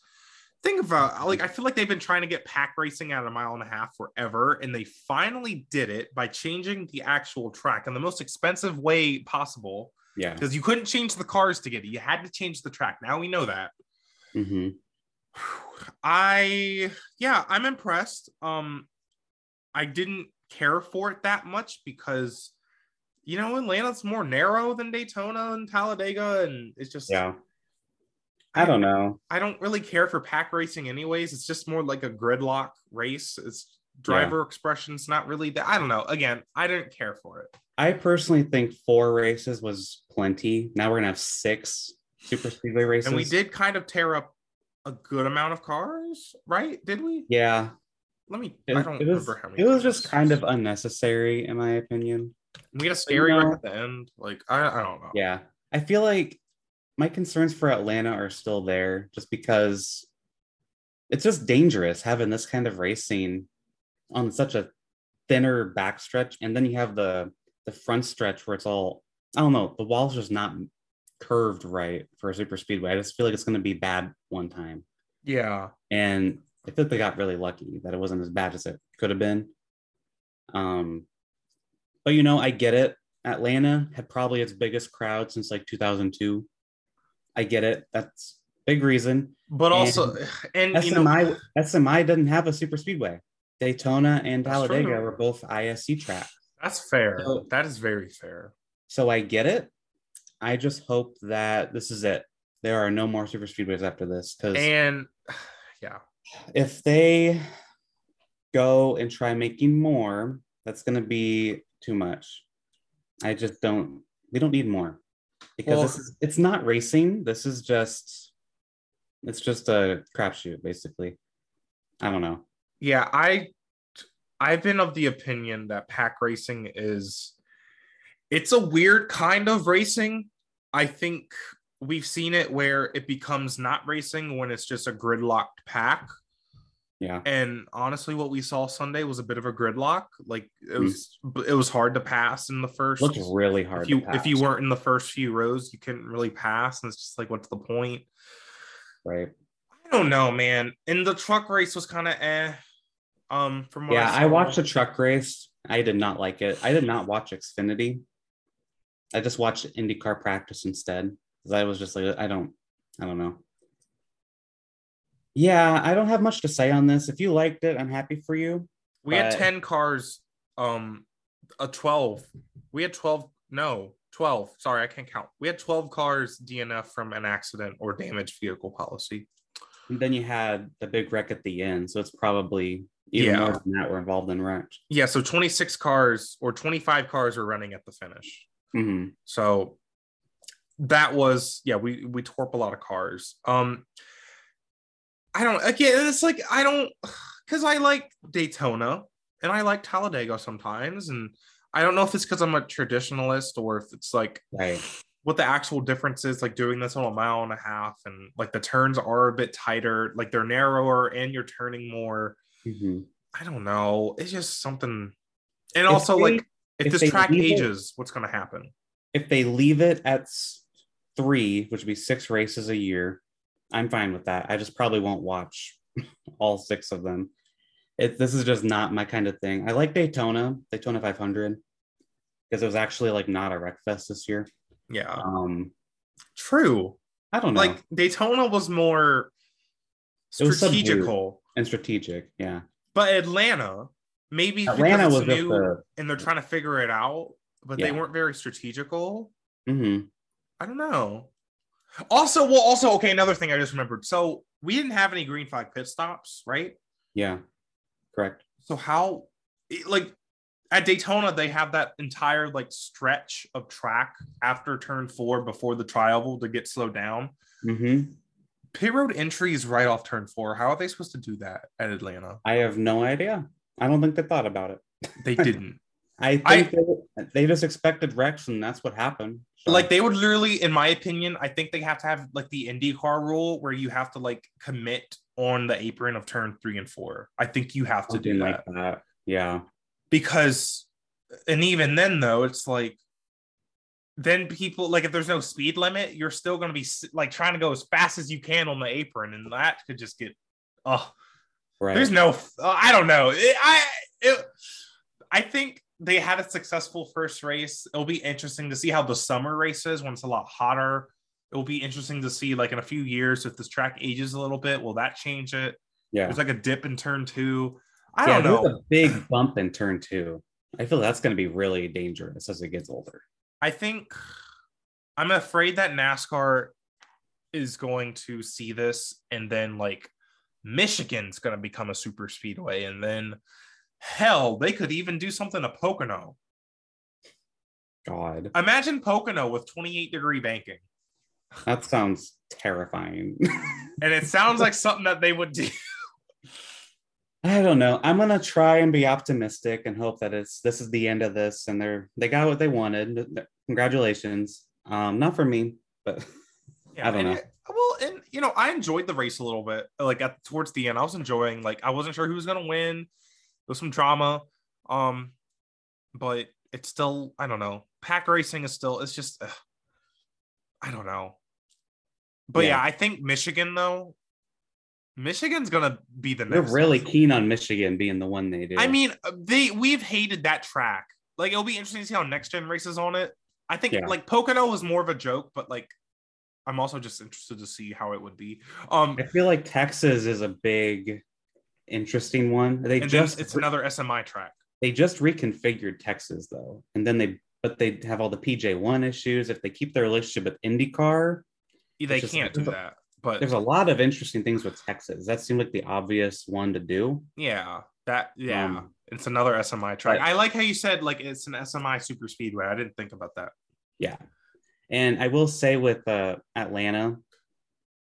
think about like I feel like they've been trying to get pack racing at a mile and a half forever, and they finally did it by changing the actual track in the most expensive way possible Yeah. because you couldn't change the cars to get it. You had to change the track. Now we know that. hmm I yeah, I'm impressed. Um I didn't care for it that much because you know Atlanta's more narrow than Daytona and Talladega and it's just Yeah. I don't know. I don't really care for pack racing anyways. It's just more like a gridlock race. It's driver expressions not really that I don't know. Again, I didn't care for it. I personally think four races was plenty. Now we're gonna have six super speedway races. And we did kind of tear up a good amount of cars, right? Did we? Yeah. Let me It, I don't it was, remember how many. it was just kind of unnecessary, in my opinion. we had a scary you know- at the end. Like I, I don't know. Yeah. I feel like my concerns for Atlanta are still there just because it's just dangerous having this kind of racing on such a thinner backstretch. And then you have the the front stretch where it's all I don't know, the wall's just not curved right for a super speedway. I just feel like it's gonna be bad one time. Yeah. And I feel like they got really lucky that it wasn't as bad as it could have been. Um, but you know, I get it. Atlanta had probably its biggest crowd since like 2002. I get it. That's big reason. But And also, and you know, SMI SMI doesn't have a super speedway. Daytona and Talladega true. were both ISC tracks. that's fair. So- that is very fair. So I get it. I just hope that this is it. There are no more super speedways after this because And yeah, if they go and try making more, that's going to be too much. I just don't. We don't need more because Well- this is. It's not racing. This is just. It's just a crapshoot, basically. I don't know. yeah, I I've been of the opinion that pack racing is it's a weird kind of racing. I think we've seen it where it becomes not racing when it's just a gridlocked pack. Yeah. And honestly, what we saw Sunday was a bit of a gridlock. Like it Hmm. was, it was hard to pass in the first. Looked really hard. if you if you weren't in the first few rows, you couldn't really pass, and it's just like, what's the point? right. I don't know, man. And the truck race was kind of eh. Um, from Yeah, I saw. watched the truck race. I did not like it. I did not watch Xfinity. I just watched IndyCar practice instead because I was just like, I don't, I don't know. Yeah, I don't have much to say on this. If you liked it, I'm happy for you. We had 10 cars, um, a 12. We had 12, no, 12. Sorry, I can't count. We had 12 cars DNF from an accident or damaged vehicle policy. And then you had the big wreck at the end, so it's probably even Yeah. more than that were involved in wrecks. Yeah, so 26 cars or 25 cars were running at the finish. hmm So that was yeah, we we tore up a lot of cars. Um I don't again it's like I don't because I like Daytona and I like Talladega sometimes. And I don't know if it's because I'm a traditionalist or if it's like Right. what the actual difference is like doing this on a mile and a half and like the turns are a bit tighter like they're narrower and you're turning more. Hmm i don't know. It's just something and If also they- like if, if this track leave it- ages what's going to happen? If they leave it at three, which would be six races a year, I'm fine with that. I just probably won't watch all six of them. It, this is just not my kind of thing. I like Daytona, Daytona 500, because it was actually like not a wreck fest this year. yeah Um, true I don't know. like daytona was more It was subdued. strategical and strategic, yeah. but atlanta maybe Atlanta was new a and they're trying to figure it out but they weren't very strategical mhm. I don't know. Also, well, also, okay, another thing I just remembered. So we didn't have any green flag pit stops, right? yeah, correct. So how, like, at Daytona, they have that entire like stretch of track after turn four before the tri-oval to get slowed down. hmm Pit road entry is right off turn four. How are they supposed to do that at Atlanta? I have no idea. I don't think they thought about it. They didn't. I think they, they just expected wrecks, and that's what happened. So, like they would literally, in my opinion, I think they have to have like the IndyCar rule where you have to like commit on the apron of turn three and four. I think you have to do something that. like that. Yeah, because and even then though it's like then people like if there's no speed limit you're still going to be like trying to go as fast as you can on the apron and that could just get oh right. there's no uh, i don't know It- i it, i think they had a successful first race it'll be interesting to see how the summer races when it's a lot hotter it will be interesting to see like in a few years if this track ages a little bit will that change it yeah. there's like a dip in turn two i yeah, don't know a big bump in turn two. I feel that's going to be really dangerous as it gets older. I think I'm afraid that NASCAR is going to see this and then like Michigan's going to become a super speedway and then hell, they could even do something to Pocono. God, Imagine Pocono with 28 degree banking. that sounds terrifying. And it sounds like something that they would do. I don't know. I'm gonna try and be optimistic and hope that it's this is the end of this and they're they got what they wanted. Congratulations. Um, not for me, but I don't know. it- well, and you know, I enjoyed the race a little bit. Like at towards the end, I was enjoying. Like I wasn't sure who was gonna win. There was some drama, um, but it's still I don't know. Pack racing is still. It's just ugh, I don't know. But yeah. Yeah. I think Michigan though. Michigan's gonna be the they're next. really one. keen on Michigan being the one they do. I mean, they we've hated that track. Like it'll be interesting to see how next gen races on it. I think Yeah. like Pocono was more of a joke, but like I'm also just interested to see how it would be. Um, I feel like Texas is a big, interesting one. They and just it's another SMI track. they just reconfigured Texas though, and then they but they have all the PJ one issues. If they keep their relationship with IndyCar, they just- can't do that. But There's a lot of interesting things with Texas. That seemed like the obvious one to do. yeah, that yeah, Um, it's another SMI track. but- I like how you said like it's an SMI super speedway. I didn't think about that. Yeah. And I will say with uh, Atlanta,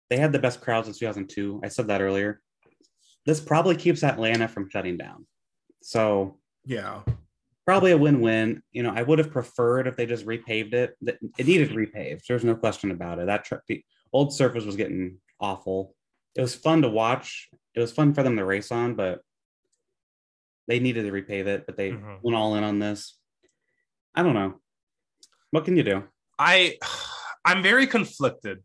they had the best crowds in 2002. I said that earlier. This probably keeps Atlanta from shutting down. So Yeah, probably a win-win. You know, I would have preferred if they just repaved it. It needed repaved. There's no question about it. That tra- the old surface was getting awful. It was fun to watch. It was fun for them to race on, but they needed to repave it. But they Mhm. went all in on this. I don't know. What can you do? I I'm very conflicted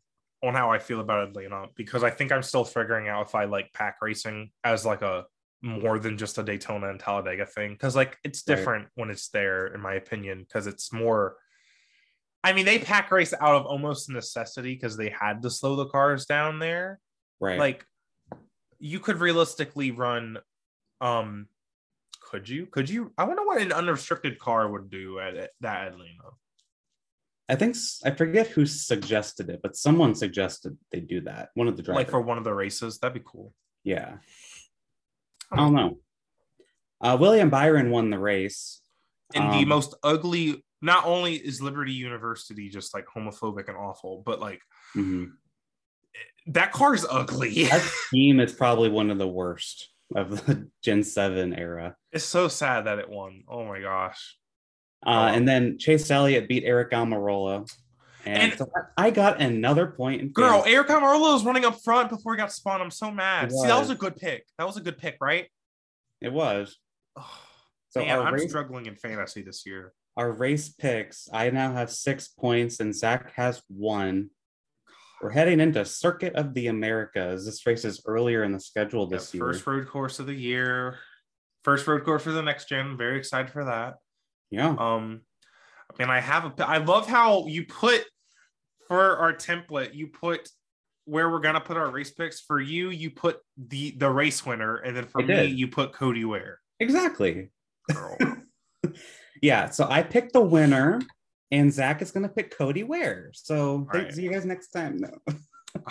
on how I feel about Atlanta because I think I'm still figuring out if I like pack racing as like a more than just a Daytona and Talladega thing because like it's Right. different when it's there in my opinion because it's more I mean they pack race out of almost necessity because they had to slow the cars down there Right. like you could realistically run um could you could you I wonder what an unrestricted car would do at it, that Atlanta I think I forget who suggested it, but someone suggested they do that. One of the drivers. like for one of the races that'd be cool yeah. I don't know. Uh, William Byron won the race. and the Um, most ugly not only is liberty university just like homophobic and awful but like mhm. that car's ugly That team is probably one of the worst of the Gen 7 era. it's so sad that it won oh my gosh Uh, and then Chase Elliott beat Eric Almirola. And, And- so I got another point in girl eric Almirola is running up front before he got spun i'm so mad see that was was. a good pick that was a good pick right It was. oh, So man, i'm race, struggling in fantasy this year our race picks, I now have six points and Zach has one. We're heading into Circuit of the Americas. This race is earlier in the schedule Yeah, this year. first road course of the year first road course for the next gen very excited for that yeah. Um, and I have a. I love how you put for our template. You put where we're gonna put our race picks. For you, you put the the race winner, and then for I me, did. you put Cody Ware. Exactly. Yeah. So I picked the winner, and Zach is going to pick Cody Ware. So right. see you guys next time. No.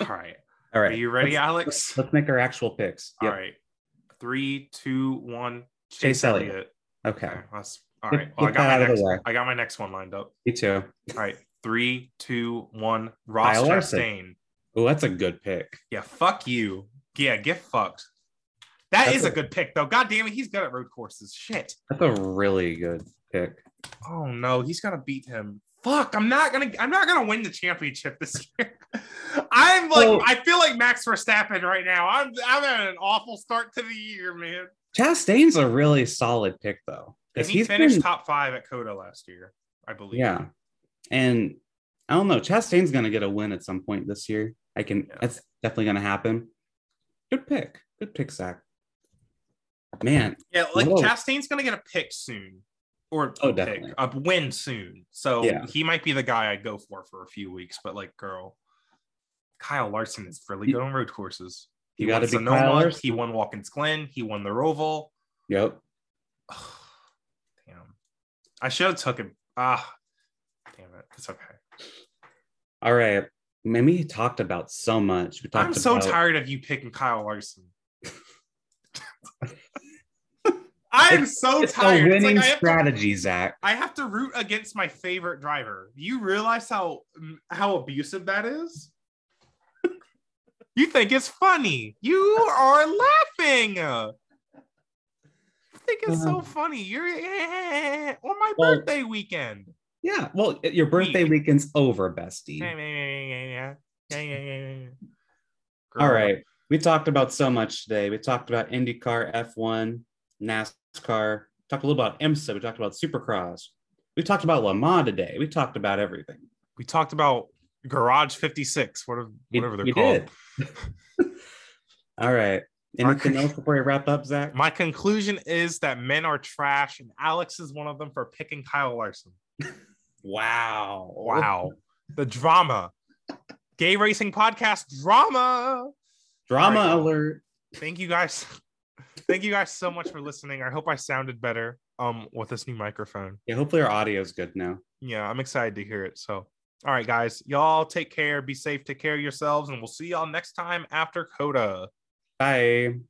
All right, All are you ready, Let's, Alex? let's make our actual picks. All Yep. right, three, two, one. Chase Elliott. Okay. Okay, that's all right. Well, I got my out of the next. I got my next one lined up. Me too. All right, three, two, one. Ross Kyle Larson. Chastain. Oh, that's a good pick. Yeah, fuck you. Yeah, get fucked. That That's is a a- good pick, though. God damn it, he's good at road courses. Shit. That's a really good pick. Oh no, he's gonna beat him. Fuck, I'm not gonna. I'm not gonna win the championship this year. I'm like, Well- I feel like Max Verstappen right now. I'm, I'm at an awful start to the year, man. Chastain's a really solid pick, though. And he finished been- top five at COTA last year, I believe. Yeah. And I don't know. Chastain's going to get a win at some point this year. I can, Yeah. that's definitely going to happen. Good pick. Good pick, Zach. Man, yeah. Like Whoa. Chastain's gonna get a pick soon, or Oh, a pick, a win soon. So Yeah. he might be the guy I'd go for for a few weeks. But like, girl, Kyle Larson is really good on road courses. He You gotta be Sonoma, Kyle Larson. He won Watkins Glen. He won the Roval. yep. I should have took him. Ah, damn it. It's okay. All right. Man, we talked about so much. We talked I'm so about, tired of you picking Kyle Larson. I'm so It's a tired. It's winning like I, to, strategy, Zach. I have to root against my favorite driver. You realize how how abusive that is? you think it's funny. You are laughing. Think it's so Uh-huh. funny. You're on my Well- birthday weekend. Yeah. Well, your birthday Week. weekend's over, bestie. Yeah, yeah, yeah, yeah, yeah, yeah. All We talked about so much today. We talked about IndyCar, F1, NASCAR, talked a little about IMSA, we talked about Supercross. We talked about Le Mans today. We talked about everything. We talked about Garage 56, whatever, We- whatever they're we called. All right. Anything else before we wrap up, Zach? My conclusion is that men are trash, and Alex is one of them for picking Kyle Larson. Wow. Wow. the drama. Gay Racing Podcast drama. Drama right. alert. Thank you guys. Thank you guys so much for listening. I hope I sounded better um with this new microphone. Yeah, hopefully our audio is good now. Yeah, I'm excited to hear it. So All right, guys. Y'all take care. Be safe. Take care of yourselves. And we'll see y'all next time after COTA. Bye.